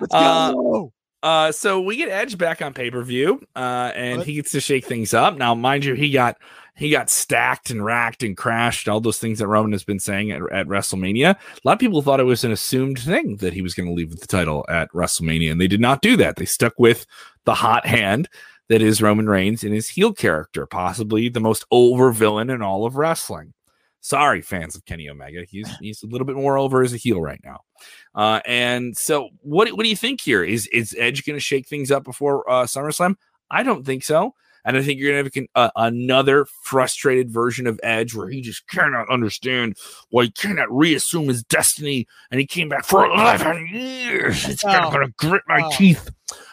Let's Uh, go." Uh, so we get Edge back on pay per view, uh, and What? he gets to shake things up. Now, mind you, he got he got stacked and racked and crashed. All those things that Roman has been saying at, at WrestleMania. A lot of people thought it was an assumed thing that he was going to leave with the title at WrestleMania, and they did not do that. They stuck with the hot hand that is Roman Reigns in his heel character, possibly the most over villain in all of wrestling. Sorry, fans of Kenny Omega. He's he's a little bit more over as a heel right now. Uh, and so, what what do you think here? Is is Edge going to shake things up before uh, SummerSlam? I don't think so. And I think you're going to have uh, another frustrated version of Edge where he just cannot understand why he cannot reassume his destiny. And he came back for 11 years. It's Oh. going to grit my Oh. teeth.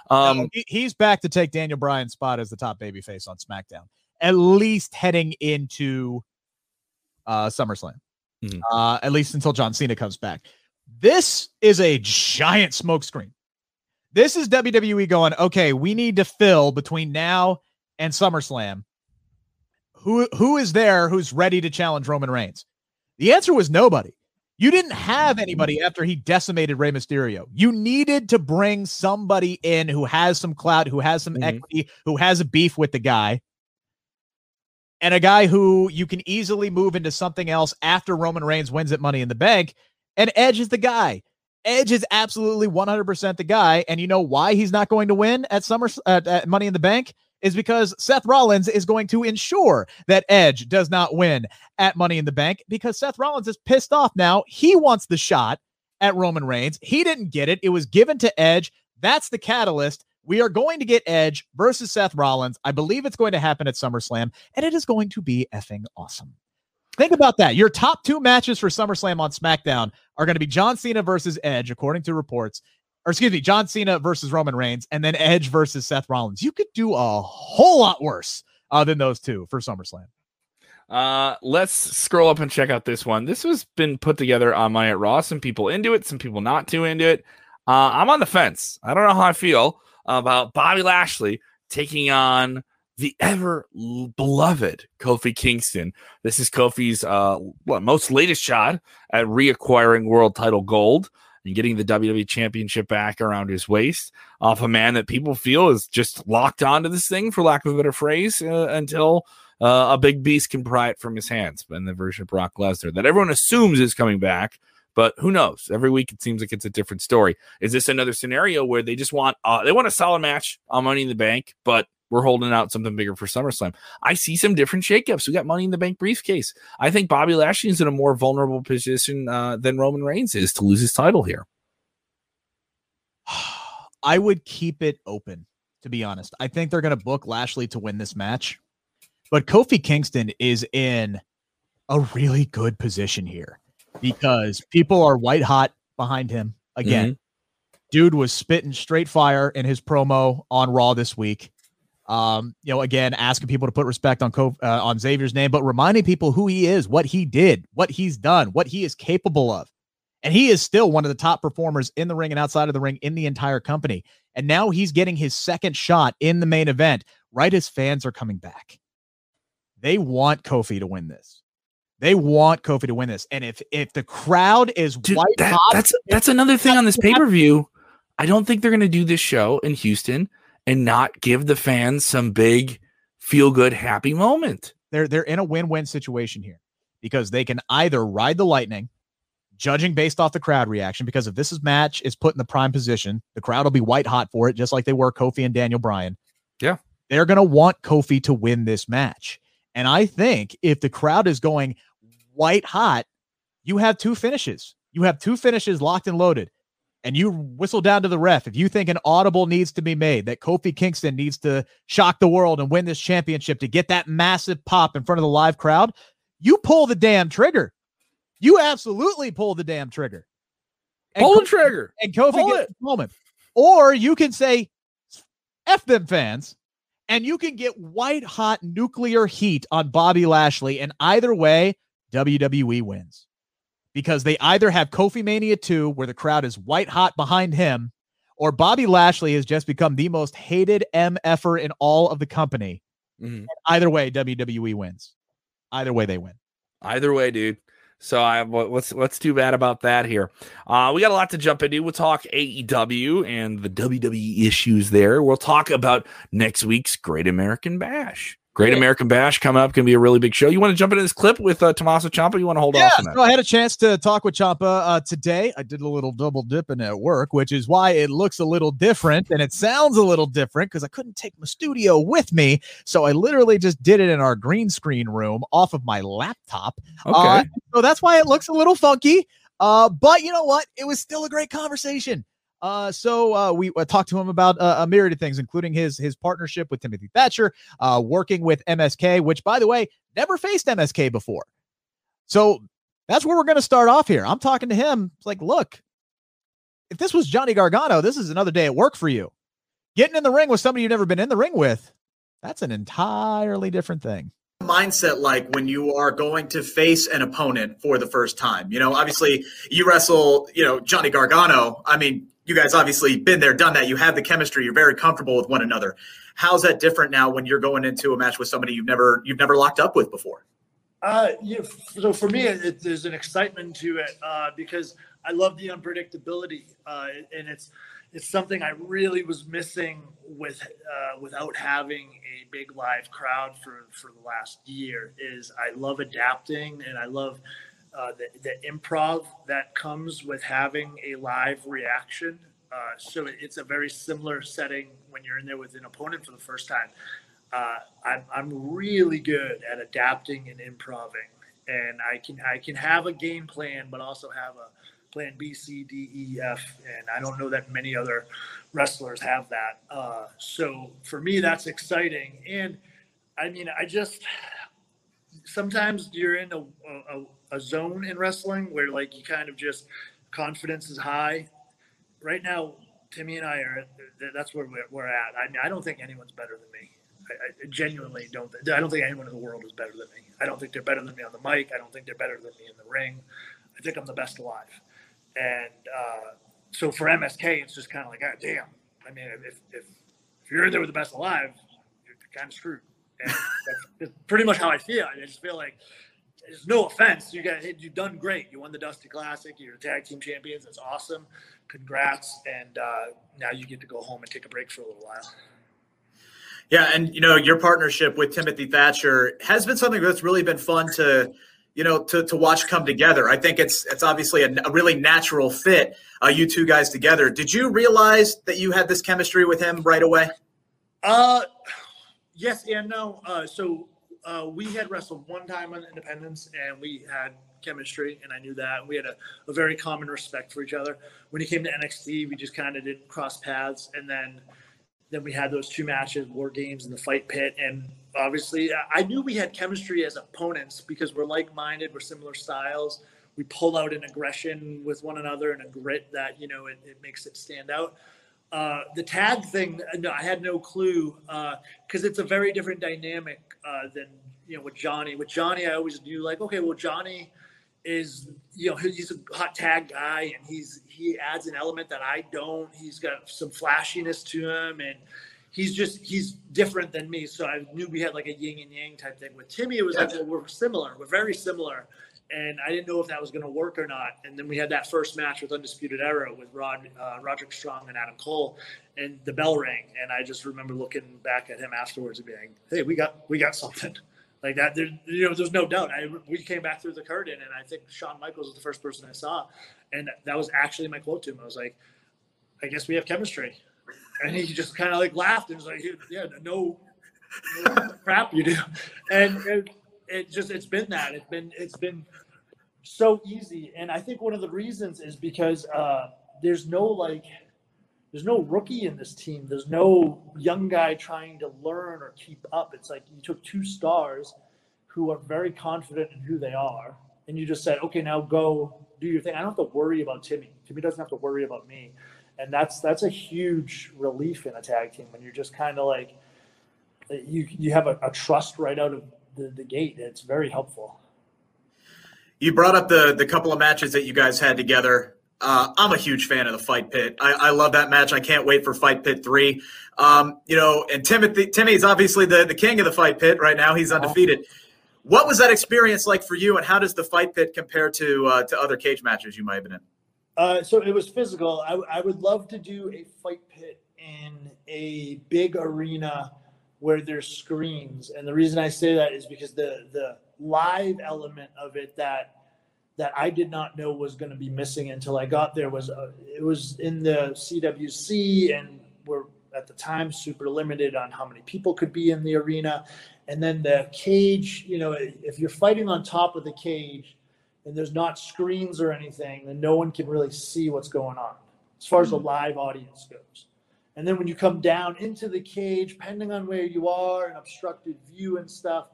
Um, he- he's back to take Daniel Bryan's spot as the top babyface on SmackDown, at least heading into uh, SummerSlam. Mhm. Uh, at least until John Cena comes back. This is a giant smokescreen. This is WWE going, okay, we need to fill between now and SummerSlam. Who who is there who's ready to challenge Roman Reigns? The answer was nobody. You didn't have anybody after he decimated Rey Mysterio. You needed to bring somebody in who has some clout, who has some Mhm. equity, who has a beef with the guy, and a guy who you can easily move into something else after Roman Reigns wins at Money in the Bank. And Edge is the guy. Edge is absolutely 100% the guy. And you know why he's not going to win at Summer at, at Money in the Bank? Is because Seth Rollins is going to ensure that Edge does not win at Money in the Bank because Seth Rollins is pissed off now. He wants the shot at Roman Reigns. He didn't get it. It was given to Edge. That's the catalyst. We are going to get Edge versus Seth Rollins. I believe it's going to happen at SummerSlam, and it is going to be effing awesome. Think about that. Your top two matches for SummerSlam on SmackDown are going to be John Cena versus Edge, according to reports. Or excuse me, John Cena versus Roman Reigns, and then Edge versus Seth Rollins. You could do a whole lot worse uh, than those two for SummerSlam. Uh, let's scroll up and check out this one. This has been put together on my at Raw. Some people into it, some people not too into it. Uh, I'm on the fence. I don't know how I feel about Bobby Lashley taking on the ever beloved Kofi Kingston. This is Kofi's uh what, most latest shot at reacquiring world title gold and getting the WWE championship back around his waist off a man that people feel is just locked onto this thing, for lack of a better phrase, uh, until uh, a big beast can pry it from his hands. In the version of Brock Lesnar that everyone assumes is coming back, but who knows? Every week it seems like it's a different story. Is this another scenario where they just want uh, they want a solid match on Money in the Bank, but we're holding out something bigger for SummerSlam? I see some different shakeups. We got Money in the Bank briefcase. I think Bobby Lashley is in a more vulnerable position uh, than Roman Reigns is to lose his title here. I would keep it open, to be honest. I think they're going to book Lashley to win this match, but Kofi Kingston is in a really good position here because people are white hot behind him again. Dude was spitting straight fire in his promo on Raw this week. Um, you know, again, asking people to put respect on Kof- uh, on Xavier's name, but reminding people who he is, what he did, what he's done, what he is capable of. And he is still one of the top performers in the ring and outside of the ring in the entire company. And now he's getting his second shot in the main event right as fans are coming back. They want Kofi to win this. They want Kofi to win this. And if if the crowd is Dude, white that- hot, that's that's another thing on this pay per view. I don't think they're going to do this show in Houston and not give the fans some big feel good happy moment. they're they're in a win-win situation here because they can either ride the lightning judging based off the crowd reaction because if this is match is put in the prime position the crowd will be white hot for it just like they were kofi and daniel bryan Yeah. they're going to want kofi to win this match and i think if the crowd is going white hot you have two finishes you have two finishes locked and loaded and you whistle down to the ref if you think an audible needs to be made that kofi kingston needs to shock the world and win this championship to get that massive pop in front of the live crowd, you pull the damn trigger. You absolutely pull the damn trigger. And Pull the trigger. and Kofi Pull gets it. the moment. Or you can say, F them fans, and you can get white hot nuclear heat on Bobby Lashley. And either way, WWE wins because they either have Kofi Mania 2, where the crowd is white hot behind him, or Bobby Lashley has just become the most hated MFer in all of the company. Mm-hmm. Either way, WWE wins. Either way, they win. Either way, dude. So I what's what's too bad about that here. Uh, we got a lot to jump into. We'll talk AEW and the WWE issues there. We'll talk about next week's Great American Bash. Great yeah. American Bash coming up. can be a really big show. You want to jump into this clip with uh, Tommaso Ciampa? You want to hold yeah, off on that? So I had a chance to talk with Ciampa uh, today. I did a little double dipping at work, which is why it looks a little different and it sounds a little different because I couldn't take my studio with me. So I literally just did it in our green screen room off of my laptop. Okay. Uh, so that's why it looks a little funky. Uh, but you know what? It was still a great conversation. Uh, so uh, we uh, talked to him about uh, a myriad of things, including his his partnership with Timothy Thatcher, uh, working with MSK, which, by the way, never faced MSK before. So that's where we're going to start off here. I'm talking to him. It's like, look, if this was Johnny Gargano, this is another day at work for you. Getting in the ring with somebody you've never been in the ring with, that's an entirely different thing mindset like when you are going to face an opponent for the first time? You know, obviously you wrestle, you know, Johnny Gargano. I mean, you guys obviously been there, done that. You have the chemistry. You're very comfortable with one another. How's that different now when you're going into a match with somebody you've never you've never locked up with before? Uh, so for me, it, there's an excitement to it uh, because I love the unpredictability, uh, and it's it's something I really was missing with uh, without having a big live crowd for for the last year. Is I love adapting and I love uh, the, the improv that comes with having a live reaction. Uh, so it's a very similar setting when you're in there with an opponent for the first time. Uh, I'm, I'm really good at adapting and improving, and I can I can have a game plan, but also have a plan B, C, D, E, F, and I don't know that many other wrestlers have that. Uh, so for me, that's exciting, and I mean, I just sometimes you're in a, a, a zone in wrestling where like you kind of just confidence is high. Right now, Timmy and I are that's where we're, we're at. I mean, I don't think anyone's better than me. I, I, genuinely don't. I don't think anyone in the world is better than me. I don't think they're better than me on the mic. I don't think they're better than me in the ring. I think I'm the best alive. And uh, so for MSK, it's just kind of like, God damn. I mean, if, if, if you're in there with the best alive, you're kind of screwed. And that's pretty much how I feel. I just feel like there's no offense. You got you've done great. You won the Dusty Classic. You're tag team champions. That's awesome. Congrats. And uh, now you get to go home and take a break for a little while. Yeah, and you know your partnership with Timothy Thatcher has been something that's really been fun to, you know, to, to watch come together. I think it's it's obviously a, a really natural fit, uh, you two guys together. Did you realize that you had this chemistry with him right away? Uh, yes and no. Uh, so uh, we had wrestled one time on Independence, and we had chemistry, and I knew that. We had a, a very common respect for each other. When he came to NXT, we just kind of didn't cross paths, and then then we had those two matches, War Games and the Fight Pit, and obviously I knew we had chemistry as opponents because we're like-minded, we're similar styles. We pull out an aggression with one another and a grit that you know it, it makes it stand out. Uh, the tag thing, no, I had no clue because uh, it's a very different dynamic uh, than you know with Johnny. With Johnny, I always knew like, okay, well, Johnny is you know he's a hot tag guy and he's he adds an element that I don't. He's got some flashiness to him and he's just he's different than me. So I knew we had like a yin and yang type thing. With Timmy, it was like well, we're similar. We're very similar and I didn't know if that was going to work or not. And then we had that first match with Undisputed Era with Rod, uh, Roderick Strong and Adam Cole, and the bell rang. And I just remember looking back at him afterwards and being, "Hey, we got we got something." Like that, there, you know, there's no doubt. I, we came back through the curtain, and I think Shawn Michaels was the first person I saw, and that was actually my quote to him. I was like, "I guess we have chemistry," and he just kind of like laughed and was like, "Yeah, no, no crap you do," and, and it just it's been that. It's been it's been so easy. And i think one of the reasons is because uh, there's no like there's no rookie in this team. There's no young guy trying to learn or keep up. It's like you took two stars who are very confident in who they are and you just said okay now go do your thing. I don't have to worry about timmy. Timmy doesn't have to worry about me. And that's that's a huge relief in a tag team when you're just kind of like you you have a, a trust right out of the, the gate. It's very helpful. You brought up the the couple of matches that you guys had together. Uh, I'm a huge fan of the Fight Pit. I, I, love that match. I can't wait for Fight Pit three. Um, you know, and Timothy Timmy's obviously the, the king of the Fight Pit right now. He's undefeated. What was that experience like for you, and how does the Fight Pit compare to uh, to other cage matches you might have been in? Uh, so it was physical. I, I would love to do a Fight Pit in a big arena where there's screens, and the reason I say that is because the the live element of it that that I did not know was going to be missing until I got there was uh, it was in the CWC and we're at the time super limited on how many people could be in the arena. And then the cage you know if you're fighting on top of the cage and there's not screens or anything then no one can really see what's going on as far as the live audience goes and then when you come down into the cage depending on where you are and obstructed view and stuff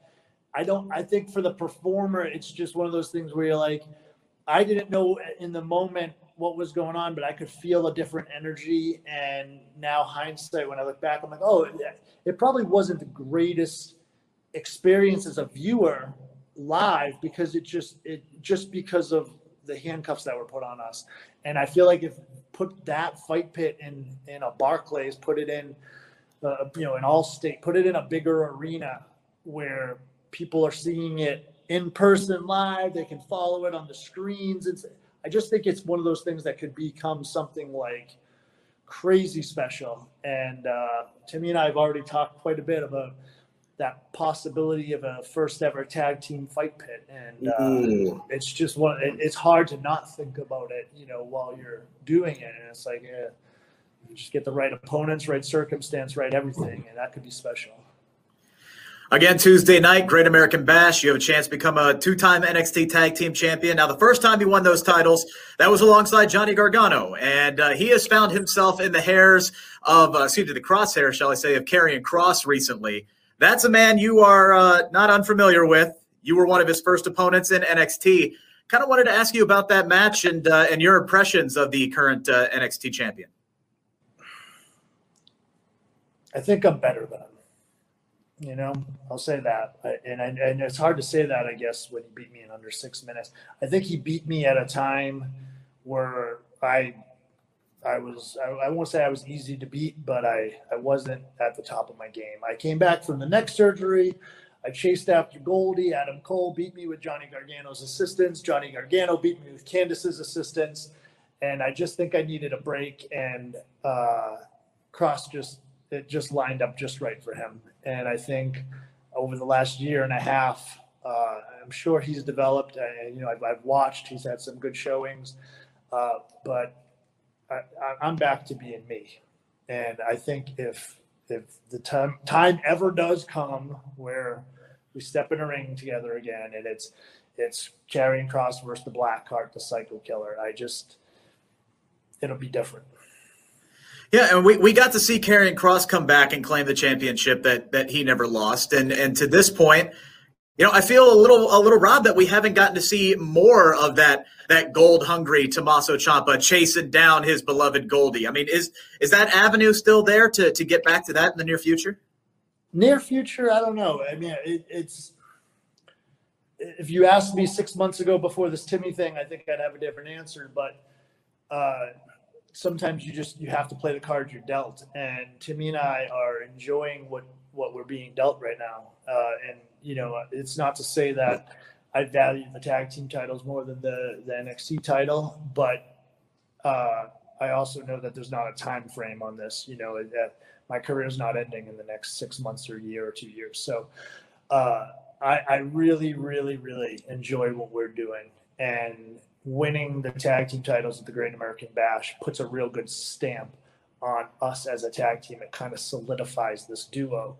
I don't. I think for the performer, it's just one of those things where you're like, I didn't know in the moment what was going on, but I could feel a different energy. And now hindsight, when I look back, I'm like, oh, it probably wasn't the greatest experience as a viewer live because it just it just because of the handcuffs that were put on us. And I feel like if put that fight pit in in a Barclays, put it in, uh, you know, an Allstate, put it in a bigger arena where people are seeing it in person live. They can follow it on the screens. It's I just think it's one of those things that could become something like crazy special. And uh, Timmy and I have already talked quite a bit about that possibility of a first ever tag team fight pit, and uh, it's just one. It, it's hard to not think about it, you know, while you're doing it, and it's like, yeah, just get the right opponents, right circumstance, right everything, and that could be special. Again, Tuesday night, Great American Bash. You have a chance to become a two time NXT Tag Team Champion. Now, the first time he won those titles, that was alongside Johnny Gargano. And uh, he has found himself in the hairs of, uh, excuse me, the crosshairs, shall I say, of Karrion Kross recently. That's a man you are uh, not unfamiliar with. You were one of his first opponents in NXT. Kind of wanted to ask you about that match and, uh, and your impressions of the current uh, NXT champion. I think I'm better than him. You know, I'll say that, and I, and it's hard to say that I guess when he beat me in under six minutes. I think he beat me at a time where I, I was I, I won't say I was easy to beat, but I I wasn't at the top of my game. I came back from the neck surgery. I chased after Goldie. Adam Cole beat me with Johnny Gargano's assistance. Johnny Gargano beat me with Candice's assistance, and I just think I needed a break. And uh, Kross just it just lined up just right for him. And I think over the last year and a half, uh, I'm sure he's developed. Uh, you know, I've, I've, watched. He's had some good showings, uh, but I, am back to being me. And I think if if the time time ever does come where we step in a ring together again, and it's it's Karrion Kross versus the Black Heart, the Psycho Killer, I just it'll be different. Yeah, and we, we got to see Karrion Kross come back and claim the championship that that he never lost. And and to this point, you know, I feel a little a little robbed that we haven't gotten to see more of that that gold hungry Tommaso Ciampa chasing down his beloved Goldie. I mean, is is that avenue still there to to get back to that in the near future? Near future, I don't know. I mean, it, it's if you asked me six months ago before this Timmy thing, I think I'd have a different answer. But uh, sometimes you just you have to play the cards you're dealt. And Timmy and I are enjoying what what we're being dealt right now. Uh, and you know, it's not to say that I value the tag team titles more than the the NXT title, but uh, I also know that there's not a time frame on this. You know, that my career is not ending in the next six months or a year or two years. So. Uh, I, I really, really, really enjoy what we're doing. And winning the tag team titles at the Great American Bash puts a real good stamp on us as a tag team. It kind of solidifies this duo.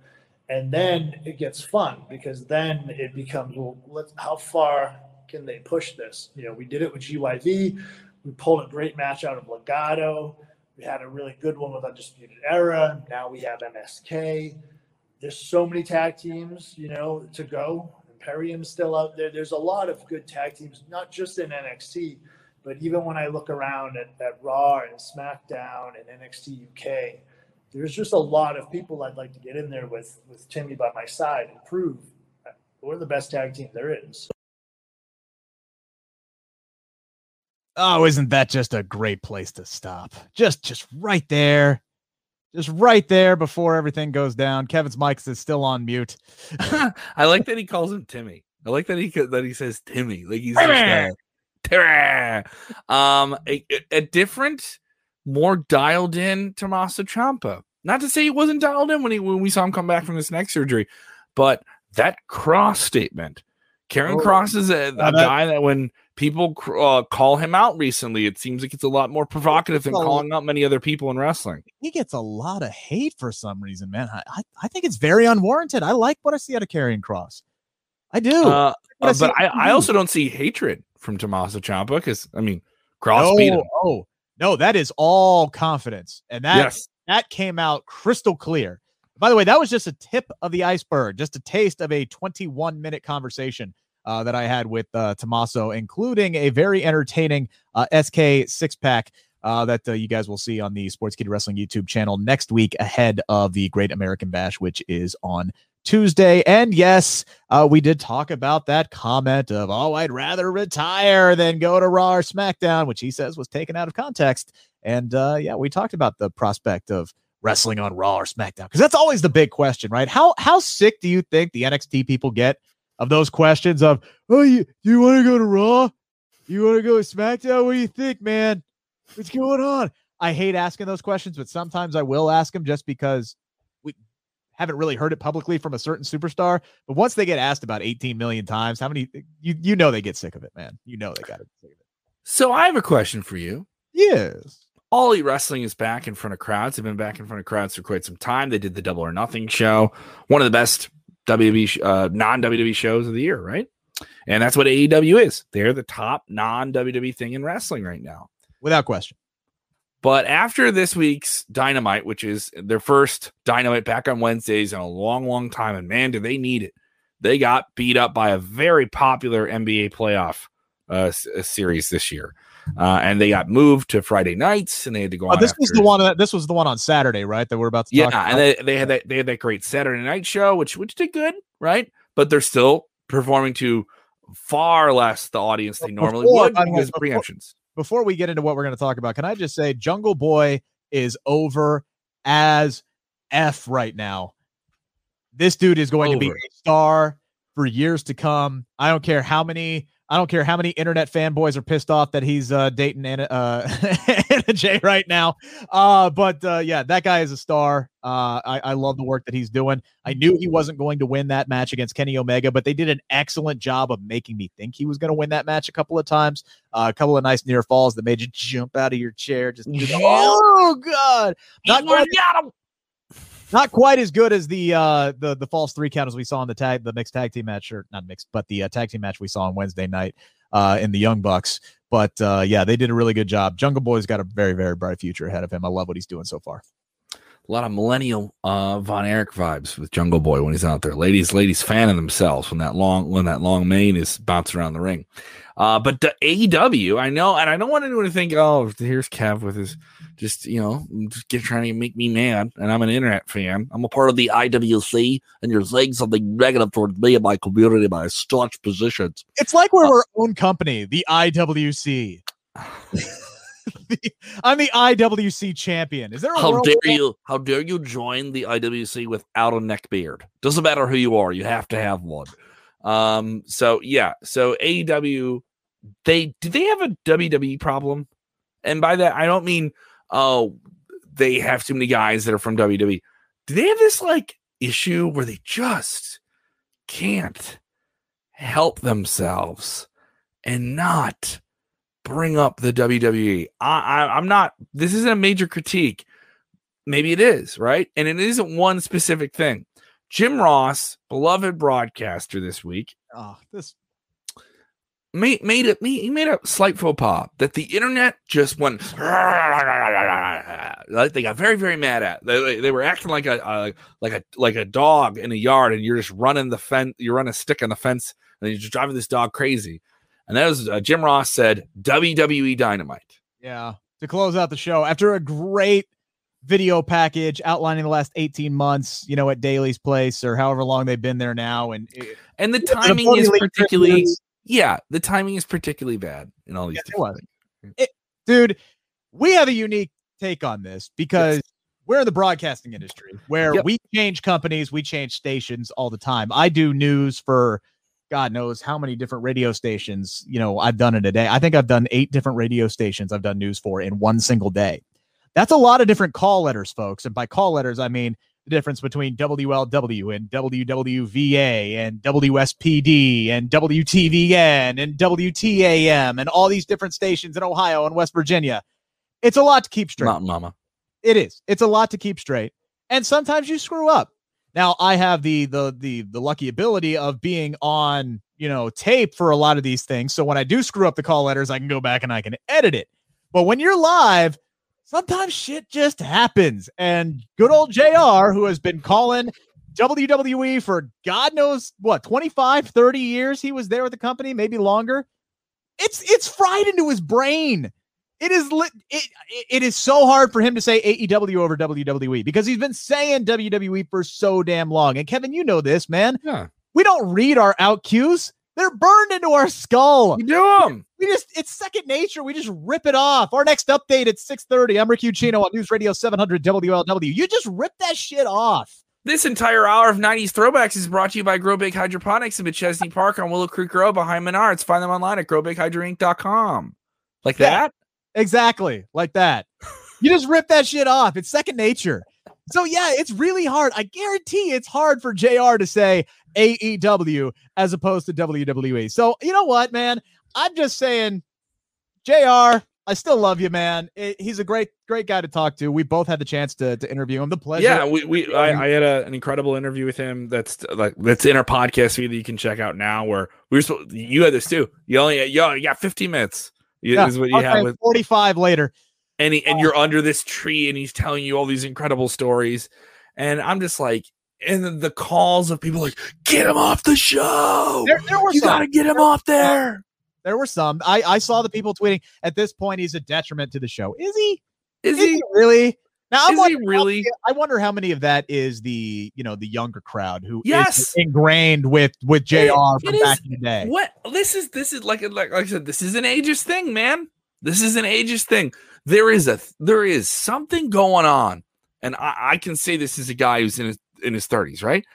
And then it gets fun because then it becomes well, let's, how far can they push this? You know, we did it with GYV. We pulled a great match out of Legado. We had a really good one with Undisputed Era. Now we have MSK. There's so many tag teams, you know, to go. Imperium's still out there. There's a lot of good tag teams, not just in NXT, but even when I look around at, at Raw and SmackDown and NXT UK, there's just a lot of people I'd like to get in there with with Timmy by my side and prove we're the best tag team there is. Oh, isn't that just a great place to stop? Just just right there. Just right there before everything goes down. Kevin's mic is still on mute. I like that he calls him Timmy. I like that he that he says Timmy. Like he's just, uh, Timmy. Um, a, a different, more dialed in Tommaso Ciampa. Not to say he wasn't dialed in when he when we saw him come back from this neck surgery, but that cross statement. Karrion Oh. Kross is a, a that- guy that when people uh, call him out recently, it seems like it's a lot more provocative than calling out many other people in wrestling. He gets a lot of hate for some reason, man. I, I, I think it's very unwarranted. I like what I see out of Karrion Kross. I do. Uh, I uh, but I, I also don't see hatred from Tommaso Ciampa because I mean Kross beat him. oh, no, that is all confidence. And that yes, that came out crystal clear. By the way, that was just a tip of the iceberg, just a taste of a 21 minute conversation uh, that I had with uh, Tommaso, including a very entertaining uh, SK six pack uh, that uh, you guys will see on the Sportskeeda Wrestling YouTube channel next week ahead of the Great American Bash, which is on Tuesday. And yes, uh, we did talk about that comment of, oh, I'd rather retire than go to Raw or SmackDown, which he says was taken out of context. And uh, yeah, we talked about the prospect of wrestling on Raw or SmackDown because that's always the big question, right? How how sick do you think the NXT people get of those questions of, oh, you you want to go to Raw? You want to go to SmackDown? What do you think, man? What's going on? I hate asking those questions, but sometimes I will ask them just because haven't really heard it publicly from a certain superstar. But once they get asked about 18 million times, how many you you know they get sick of it, man. You know they got to sick of it. So I have a question for you. Yes. All Elite Wrestling is back in front of crowds. They've been back in front of crowds for quite some time. They did the Double or Nothing show, one of the best WWE uh, non WWE shows of the year, right? And that's what AEW is. They're the top non WWE thing in wrestling right now. Without question. But after this week's Dynamite, which is their first Dynamite back on Wednesdays in a long, long time, and man, do they need it? They got beat up by a very popular NBA playoff uh, uh, series this year, uh, and they got moved to Friday nights, and they had to go. Oh, on this was the one. That, this was the one on Saturday, right? That we're about to talk about yeah, and they, they had that they had that great Saturday night show, which which did good, right? But they're still performing to far less the audience they normally Before- would by the way, because before- preemptions. Before we get into what we're going to talk about, can I just say Jungle Boy is over as F right now. This dude is going to be a star for years to come. I don't care how many I don't care how many internet fanboys are pissed off that he's uh, dating Anna, uh, Anna Jay right now. Uh, but uh, yeah, that guy is a star. Uh, I, I love the work that he's doing. I knew he wasn't going to win that match against Kenny Omega, but they did an excellent job of making me think he was going to win that match a couple of times. Uh, a couple of nice near falls that made you jump out of your chair. Just Yeah. oh god, not quite, got him. Not quite as good as the uh the the false three count as we saw in the tag the mixed tag team match or not mixed but the uh, tag team match we saw on Wednesday night uh in the Young Bucks. But uh yeah, they did a really good job. Jungle Boy's got a very very bright future ahead of him. I love what he's doing so far. A lot of millennial uh, Von Erich vibes with Jungle Boy when he's out there. Ladies, ladies fanning themselves when that long when that long mane is bouncing around the ring. Uh, but the AEW, I know, and I don't want anyone to think, oh, here's Kev with his just you know just get trying to make me mad. And I'm an internet fan. I'm a part of the IWC, and you're saying something negative towards me and my community by staunch positions. It's like we're our own company, the IWC. The- I'm the IWC champion. Is there a How dare you? How dare you join the IWC without a neck beard? Doesn't matter who you are, you have to have one. Um. So yeah. So AEW, they do they have a WWE problem? And by that, I don't mean oh they have too many guys that are from WWE. Do they have this like issue where they just can't help themselves and not bring up the WWE. I, I, I'm not. This isn't a major critique. Maybe it is right, and it isn't one specific thing. Jim Ross, beloved broadcaster, this week Oh, this made made it. He made a slight faux pas that the internet just went. Like they got very very mad at. They, they were acting like a, a like a like a dog in a yard, and you're just running the fence. You run a stick on the fence, and you're just driving this dog crazy. And that was uh, Jim Ross said WWE Dynamite. Yeah. To close out the show, after a great video package outlining the last 18 months, you know, at Daily's Place or however long they've been there now. And it, And the timing is particularly yeah, the timing is particularly bad in all these Yes, it was. it, dude, we have a unique take on this because yes. we're in the broadcasting industry where yep. we change companies, we change stations all the time. I do news for God knows how many different radio stations, you know, I've done in a day. I think I've done eight different radio stations I've done news for in one single day. That's a lot of different call letters, folks. And by call letters, I mean the difference between WLW and WWVA and WSPD and WTVN and WTAM and all these different stations in Ohio and West Virginia. It's a lot to keep straight. Mountain Mama. It is. It's a lot to keep straight. And sometimes you screw up. Now I have the the the the lucky ability of being on, you know, tape for a lot of these things. So when I do screw up the call letters, I can go back and I can edit it. But when you're live, sometimes shit just happens. And good old JR, who has been calling WWE for God knows what, 25, 30 years he was there with the company, maybe longer. It's it's fried into his brain. It is lit. It, it is so hard for him to say AEW over WWE because he's been saying WWE for so damn long. And Kevin, you know this, man. Yeah. We don't read our out cues. They're burned into our skull. We do them. We just it's second nature. We just rip it off. Our next update at 6:30. I'm Rick Ucchino on News Radio 700 WLW. You just rip that shit off. This entire hour of 90s throwbacks is brought to you by Grow Big Hydroponics in Chesney Park on Willow Creek Road behind Menards. Find them online at growbighydroinc.com. Like yeah. that? Exactly, like that. you just rip that shit off. It's second nature. So yeah, it's really hard. I guarantee it's hard for JR to say AEW as opposed to WWE. So you know what, man? I'm just saying, JR, I still love you, man. It, he's a great, great guy to talk to. We both had the chance to, to interview him. The pleasure. Yeah, we, we I, mm. I had a, an incredible interview with him. That's like that's in our podcast feed that you can check out now. Where we were, you had this too. You only, you, you got 15 minutes yeah, is what you have with 45 later. And he, and oh. you're under this tree and he's telling you all these incredible stories. And I'm just like, and the calls of people like, get him off the show. There, there were you got to get him off there. There were some. I, I saw the people tweeting at this point, he's a detriment to the show. Is he? Is, is he? he really? Now I'm wonder, really? I wonder how many of that is the you know the younger crowd who yes ingrained with with Jr. It, from it back is, in the day. What this is this is like, like like I said this is an ageist thing, man. This is an ageist thing. There is a there is something going on, and I, I can say this is a guy who's in his in his thirties, right?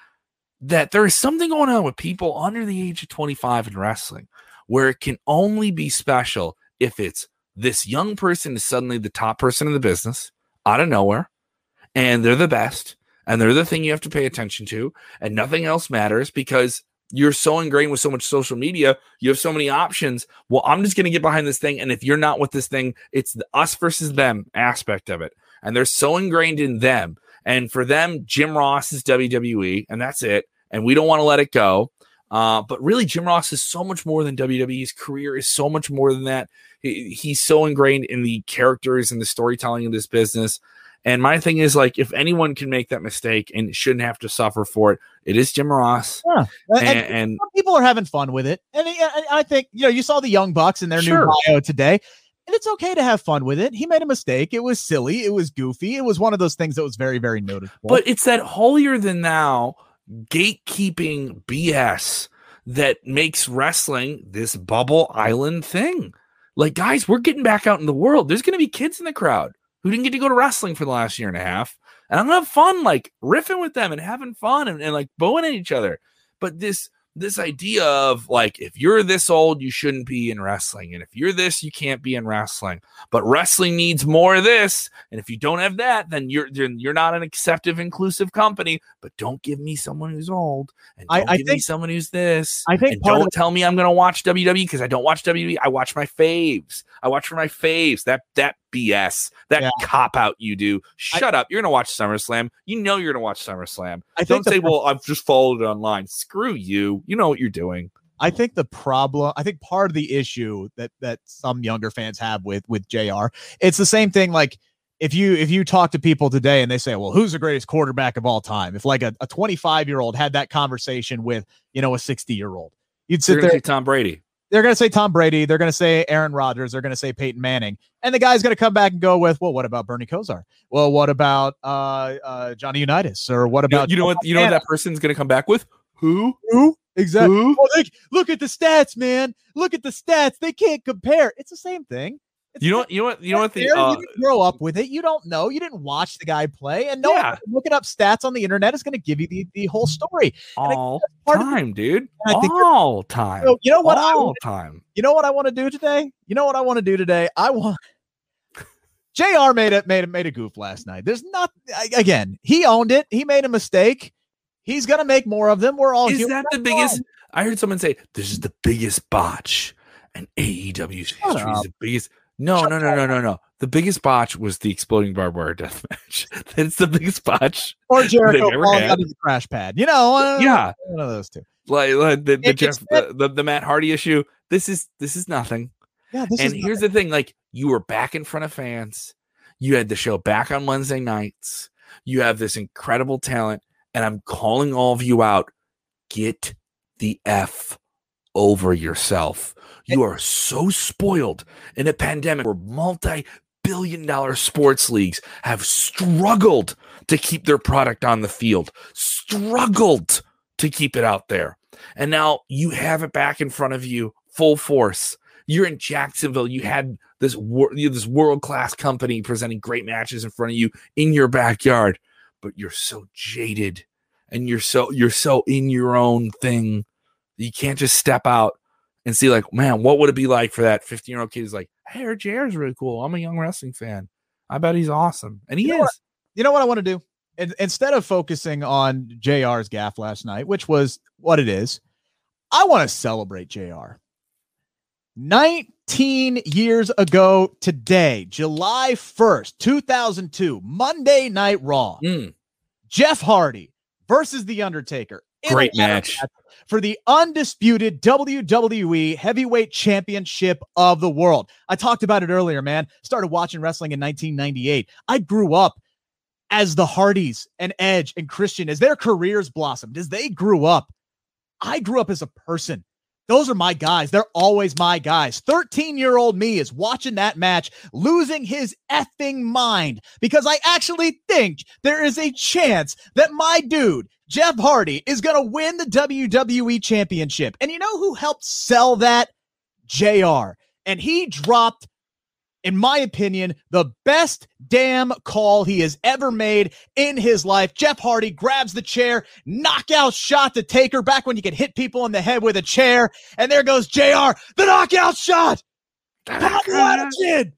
That there is something going on with people under the age of twenty five in wrestling, where it can only be special if it's this young person is suddenly the top person in the business out of nowhere and they're the best and they're the thing you have to pay attention to and nothing else matters because you're so ingrained with so much social media you have so many options well i'm just going to get behind this thing and if you're not with this thing it's the us versus them aspect of it and they're so ingrained in them and for them jim ross is wwe and that's it and we don't want to let it go uh, but really, Jim Ross is so much more than WWE's career is so much more than that. He, he's so ingrained in the characters and the storytelling of this business. And my thing is like, if anyone can make that mistake and shouldn't have to suffer for it, it is Jim Ross. Yeah, and, and, and people are having fun with it. And I think you know, you saw the Young Bucks in their sure. new bio today, and it's okay to have fun with it. He made a mistake. It was silly. It was goofy. It was one of those things that was very, very noticeable. But it's that holier than thou gatekeeping BS that makes wrestling this bubble island thing. Like, guys, we're getting back out in the world. There's going to be kids in the crowd who didn't get to go to wrestling for the last year and a half. And I'm going to have fun, like riffing with them and having fun and, and like bowing at each other. But this this idea of like if you're this old you shouldn't be in wrestling and if you're this you can't be in wrestling. But wrestling needs more of this and if you don't have that then you're you're not an acceptive inclusive company. But don't give me someone who's old and don't I, I give think, me someone who's this I think don't tell me I'm going to watch WWE because I don't watch WWE I watch my faves I watch for my faves that that BS, that yeah. cop out you do. Shut I, up. You're going to watch SummerSlam. You know you're going to watch SummerSlam. I Don't say, well, I've just followed it online. Screw you. You know what you're doing. I think the problem, I think part of the issue that that some younger fans have with with JR, it's the same thing like if you if you talk to people today and they say, "Well, who's the greatest quarterback of all time?" If like a 25 year old had that conversation with you know a 60 year old, you'd sit there. Tom Brady they're going to say Tom Brady. They're going to say Aaron Rodgers. They're going to say Peyton Manning. And the guy's going to come back and go with, well, what about Bernie Kosar? Well, what about uh, uh, Johnny Unitas? Or what about you know, you know what you know what that person's going to come back with? Who? Who? Exactly. Who? Oh, they, look at the stats, man. Look at the stats. They can't compare. It's the same thing. You know what? You know what? You know what? The uh, you didn't grow up with it. You don't know. You didn't watch the guy play, and no Yeah. looking up stats on the internet is going to give you the, the whole story. And all time, dude. All time. So you know what? I, all time. you know what I want to do today. You know what I want to do today. I want. Jr. made it made a made a goof last night. There's not I- again. He owned it. He made a mistake. He's gonna make more of them. We're all Is that the biggest? I heard someone say this is the biggest botch, and AEW's history is the biggest. No, no, no, no, no, no. The biggest botch was the exploding barbed wire death match. That's the biggest botch. Or Jericho falling out of the crash pad. You know, uh, Yeah, one of those two. like, like the, the Jeff, the, the, the Matt Hardy issue. This is this is nothing. Yeah, this and here's the thing: like you were back in front of fans. You had the show back on Wednesday nights. You have this incredible talent, and I'm calling all of you out. Get the f over yourself. You are so spoiled in a pandemic where multi-billion dollar sports leagues have struggled to keep their product on the field, struggled to keep it out there. And now you have it back in front of you full force. You're in Jacksonville. You had this wor- this world class company presenting great matches in front of you in your backyard, but you're so jaded and you're so you're so in your own thing. You can't just step out and see like, man, what would it be like for that 15 year old kid who's like, hey, JR is really cool. I'm a young wrestling fan. I bet he's awesome, and he You is. what? you know what I want to do? In, instead of focusing on JR's gaff last night, which was what it is, I want to celebrate JR. 19 years ago today, July 1st, 2002, Monday Night Raw, Mm, Jeff Hardy versus The Undertaker. Great ladder match. for the undisputed WWE Heavyweight Championship of the world. I talked about it earlier, man. Started watching wrestling in 1998. I grew up as the Hardys and Edge and Christian, as their careers blossomed, as they grew up. I grew up as a person. Those are my guys. They're always my guys. 13 year old me is watching that match, losing his effing mind because I actually think there is a chance that my dude, Jeff Hardy, is going to win the WWE Championship. And you know who helped sell that? JR. And he dropped, in my opinion, the best damn call he has ever made in his life. Jeff Hardy grabs the chair, knockout shot to take her back when you could hit people in the head with a chair. And there goes JR, the knockout shot. Ladder, kid.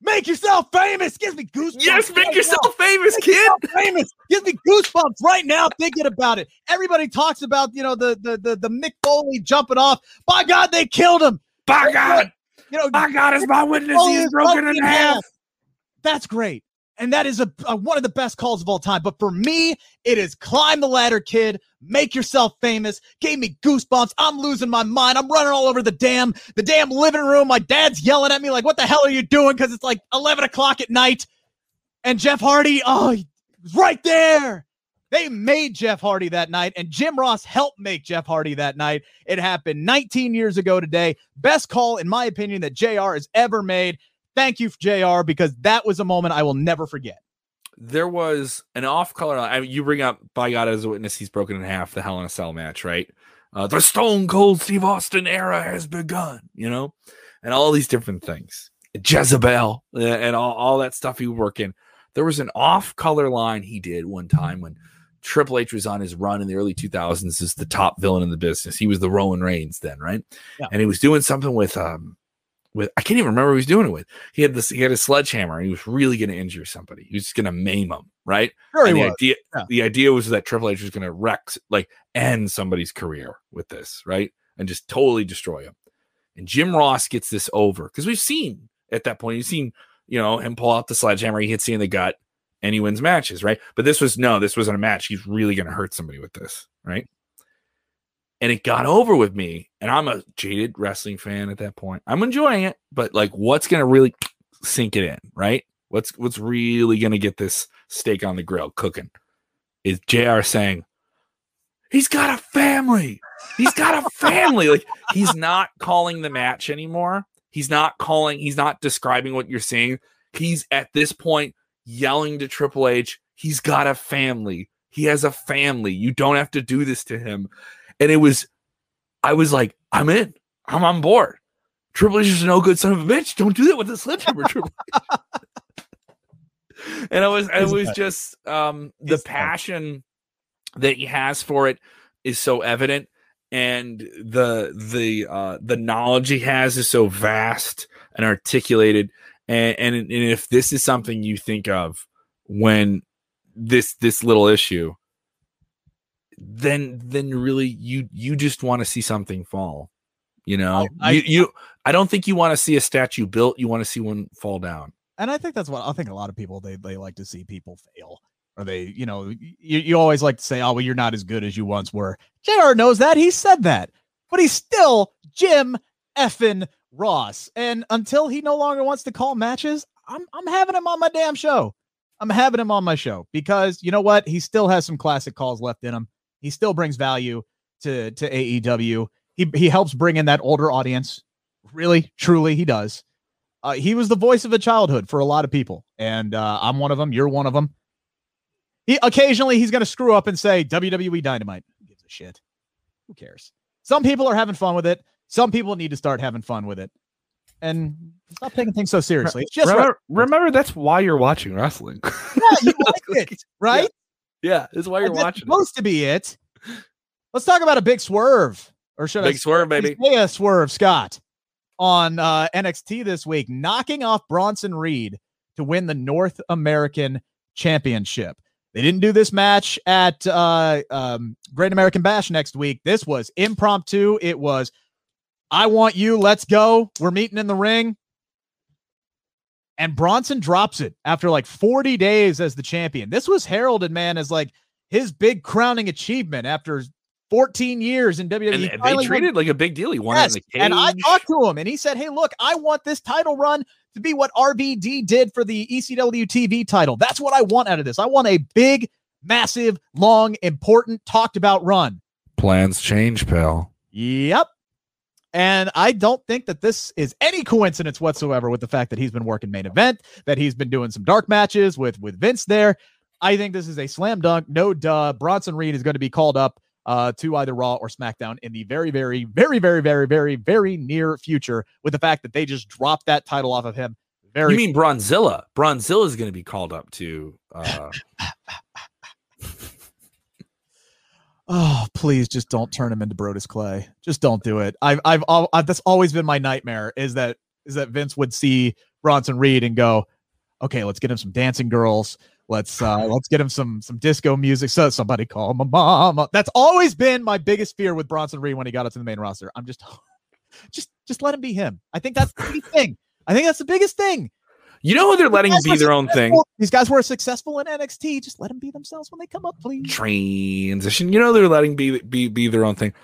Make yourself famous. Gives me goosebumps. Yes, make right yourself now. famous, Make kid. yourself famous. Gives me goosebumps right now thinking about it. Everybody talks about, you know, the the the, the Mick Foley jumping off. By God, they killed him. By God, You know, by God is my witness. He is broken broken in half. That's great. And that is a, a- one of the best calls of all time. But for me, it is climb the ladder, kid. Make yourself famous. Gave me goosebumps. I'm losing my mind. I'm running all over the damn the damn living room. My dad's yelling at me like, "What the hell are you doing?" Because it's like 11 o'clock at night. And Jeff Hardy, oh, he was right there. They made Jeff Hardy that night, and Jim Ross helped make Jeff Hardy that night. It happened 19 years ago today. Best call, in my opinion, that JR has ever made. Thank you, JR, because that was a moment I will never forget. There was an off color. I mean, you bring up by God as a witness, he's broken in half the Hell in a Cell match, right? Uh, the Stone Cold Steve Austin era has begun, you know, and all these different things. Jezebel uh, and all, all that stuff he would work in. There was an off color line he did one time when Triple H was on his run in the early 2000s as the top villain in the business. He was the Roman Reigns then, right? Yeah. And he was doing something with um with I can't even remember who he was doing it with. He had this he had a sledgehammer and he was really going to injure somebody. He was just going to maim them, right? Sure, the was. idea Yeah. the idea was that Triple H was going to wreck like end somebody's career with this, right? And just totally destroy him. And Jim Ross gets this over because we've seen at that point, you've seen, you know, him pull out the sledgehammer, he hits you in the gut, and he wins matches, right? But this was no, this wasn't a match. He's really going to hurt somebody with this, right? And it got over with me, and I'm a jaded wrestling fan at that point. I'm enjoying it, but like, what's to really sink it in, right? What's what's really to get this steak on the grill cooking? Is Jr. saying he's got a family? He's got a family. like he's not calling the match anymore. He's not calling. He's not describing what you're seeing. He's at this point yelling to Triple H. He's got a family. He has a family. You don't have to do this to him. And it was, I was like, I'm in. I'm on board. Triple H is no good son of a bitch. Don't do that with the sledgehammer, Triple H. and it was, it He's was just um, the passion that he has for it is so evident, and the the uh, the knowledge he has is so vast and articulated. And, and and if this is something you think of when this this little issue, then then really you you just want to see something fall. You know, I- you, you I don't think you want to see a statue built. You want to see one fall down. and I think that's what I think a lot of people they they like to see people fail. Or they, you know, you, you always like to say, oh, well, you're not as good as you once were. JR knows that. He said that. But he's still Jim effing Ross. And until he no longer wants to call matches, I'm I'm having him on my damn show. I'm having him on my show because you know what? He still has some classic calls left in him. He still brings value to to AEW. He he helps bring in that older audience. Really, truly, he does. Uh, he was the voice of a childhood for a lot of people, and uh, I'm one of them. You're one of them. He occasionally he's going to screw up and say WWE Dynamite. Who gives a shit? Who cares? Some people are having fun with it. Some people need to start having fun with it, and stop taking things so seriously. It's just remember, remember, that's why you're watching wrestling. yeah, you like it, right? Yeah, that's why you're watching it. supposed to be it. Let's talk about a big swerve, or should I Big swerve, maybe a swerve, Scott, on uh, NXT this week, knocking off Bronson Reed to win the North American Championship. They didn't do this match at uh, um, Great American Bash next week. This was impromptu. It was, I want you. Let's go. We're meeting in the ring. And Bronson drops it after like 40 days as the champion. This was heralded, man, as like his big crowning achievement after 14 years in WWE. And He they finally won- treated like a big deal. He won Yes, it in the cage. and I talked to him, and he said, "Hey, look, I want this title run to be what RVD did for the ECW TV title. That's what I want out of this. I want a big, massive, long, important, talked about run." Plans change, pal. Yep. And I don't think that this is any coincidence whatsoever with the fact that he's been working main event, that he's been doing some dark matches with with Vince there. I think this is a slam dunk, no duh. Bronson Reed is going to be called up uh, to either Raw or SmackDown in the very, very, very, very, very, very, very near future. With the fact that they just dropped that title off of him. Very You mean Bronzilla? Bronzilla is going to be called up to. Uh, Oh, please just don't turn him into Brodus Clay. Just don't do it. I've, I've, I've, that's always been my nightmare is that, is that Vince would see Bronson Reed and go, okay, let's get him some dancing girls. Let's, uh, let's get him some, some disco music. So somebody call my mom. That's always been my biggest fear with Bronson Reed when he got up to the main roster. I'm just, just, just let him be him. I think that's the thing. I think that's the biggest thing. You know who they're letting be their own thing? These guys were successful in NXT. Just let them be themselves when they come up, please. Transition. You know they're letting be be be their own thing.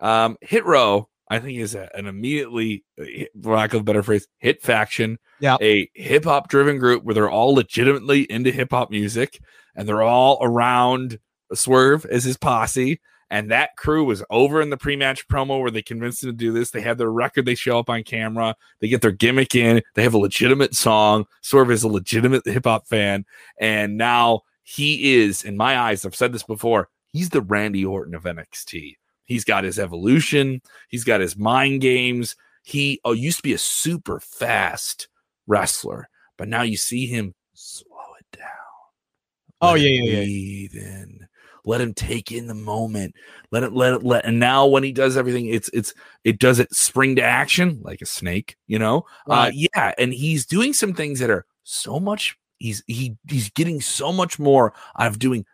Um, Hit Row, I think, is a, an immediately, uh, for lack of a better phrase, hit faction. Yeah. a hip hop driven group where they're all legitimately into hip hop music and they're all around Swerve as his posse. And that crew was over in the pre-match promo where they convinced him to do this. They have their record. They show up on camera. They get their gimmick in. They have a legitimate song. Swerve is a legitimate hip hop fan, and now he is, in my eyes, I've said this before. He's the Randy Orton of NXT. He's got his evolution. He's got his mind games. He oh used to be a super fast wrestler, but now you see him slow it down. Oh, yeah, yeah, yeah. in. Let him take in the moment. Let it let it let. And now when he does everything, it's it's it does it spring to action like a snake. You know, uh, yeah. And he's doing some things that are so much. He's he he's getting so much more out of doing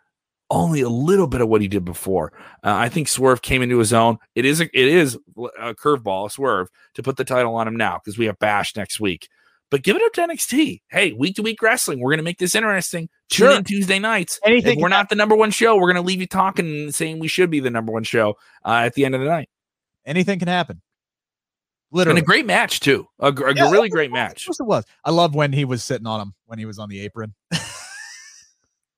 only a little bit of what he did before. Uh, I think Swerve came into his own. It is a, it is a curveball, a Swerve, to put the title on him now because we have Bash next week. But give it up to NXT. Hey, week to week wrestling. We're going to make this interesting. Tune Sure. in Tuesday nights. Anything If we're not the number one show, we're going to leave you talking and saying we should be the number one show uh, at the end of the night. anything can happen. Literally. And a great match too. A, a Yeah, really of great Of match. course it was. I love when he was sitting on him when he was on the apron.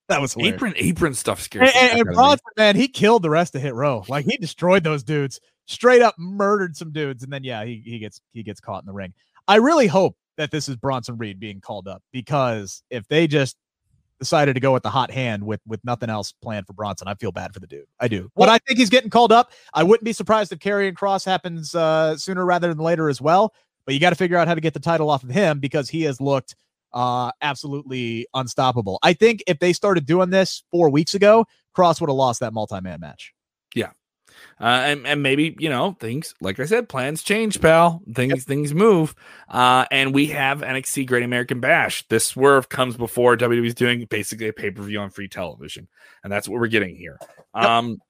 that was hilarious. Apron apron stuff scares And, and, and of. Bronson, man, he killed the rest of Hit Row. Like he destroyed those dudes, straight up murdered some dudes, and then yeah, he he gets he gets caught in the ring. I really hope that this is Bronson Reed being called up because if they just decided to go with the hot hand with with nothing else planned for Bronson, I feel bad for the dude. I do, but I think he's getting called up. I wouldn't be surprised if Karrion Kross happens uh, sooner rather than later as well. but you got to figure out how to get the title off of him because he has looked uh, absolutely unstoppable. I think if they started doing this four weeks ago, Kross would have lost that multi man match. Uh, and, and maybe you know things like I said, plans change, pal. Things yep. things move. Uh, and we have NXT Great American Bash. This swerve comes before WWE's doing basically a pay per view on free television, and that's what we're getting here. Yep. Um,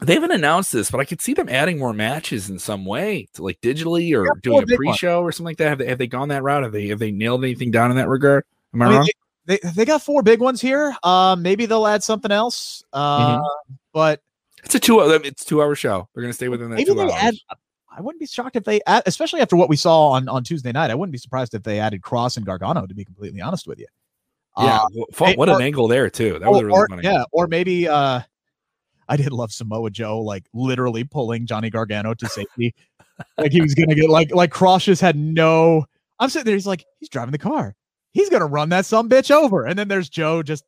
they haven't announced this, but I could see them adding more matches in some way, to like digitally or doing a pre-show one. or something like that. Have they, have they gone that route? Have they have they nailed anything down in that regard? Am I, I mean, wrong? They, they got four big ones here. Uh, maybe they'll add something else. Uh, mm-hmm. But it's a two. It's two hour show. They're going to stay within that. Maybe they hours. add. I wouldn't be shocked if they, add, especially after what we saw on on Tuesday night. I wouldn't be surprised if they added Kross and Gargano. To be completely honest with you. Yeah, uh, what an angle there too. That was or, really funny. Yeah, or maybe uh, I did love Samoa Joe like literally pulling Johnny Gargano to safety, like he was gonna get like like Kross just had no. I'm sitting there. He's like he's driving the car. He's gonna run that some bitch over, and then there's Joe just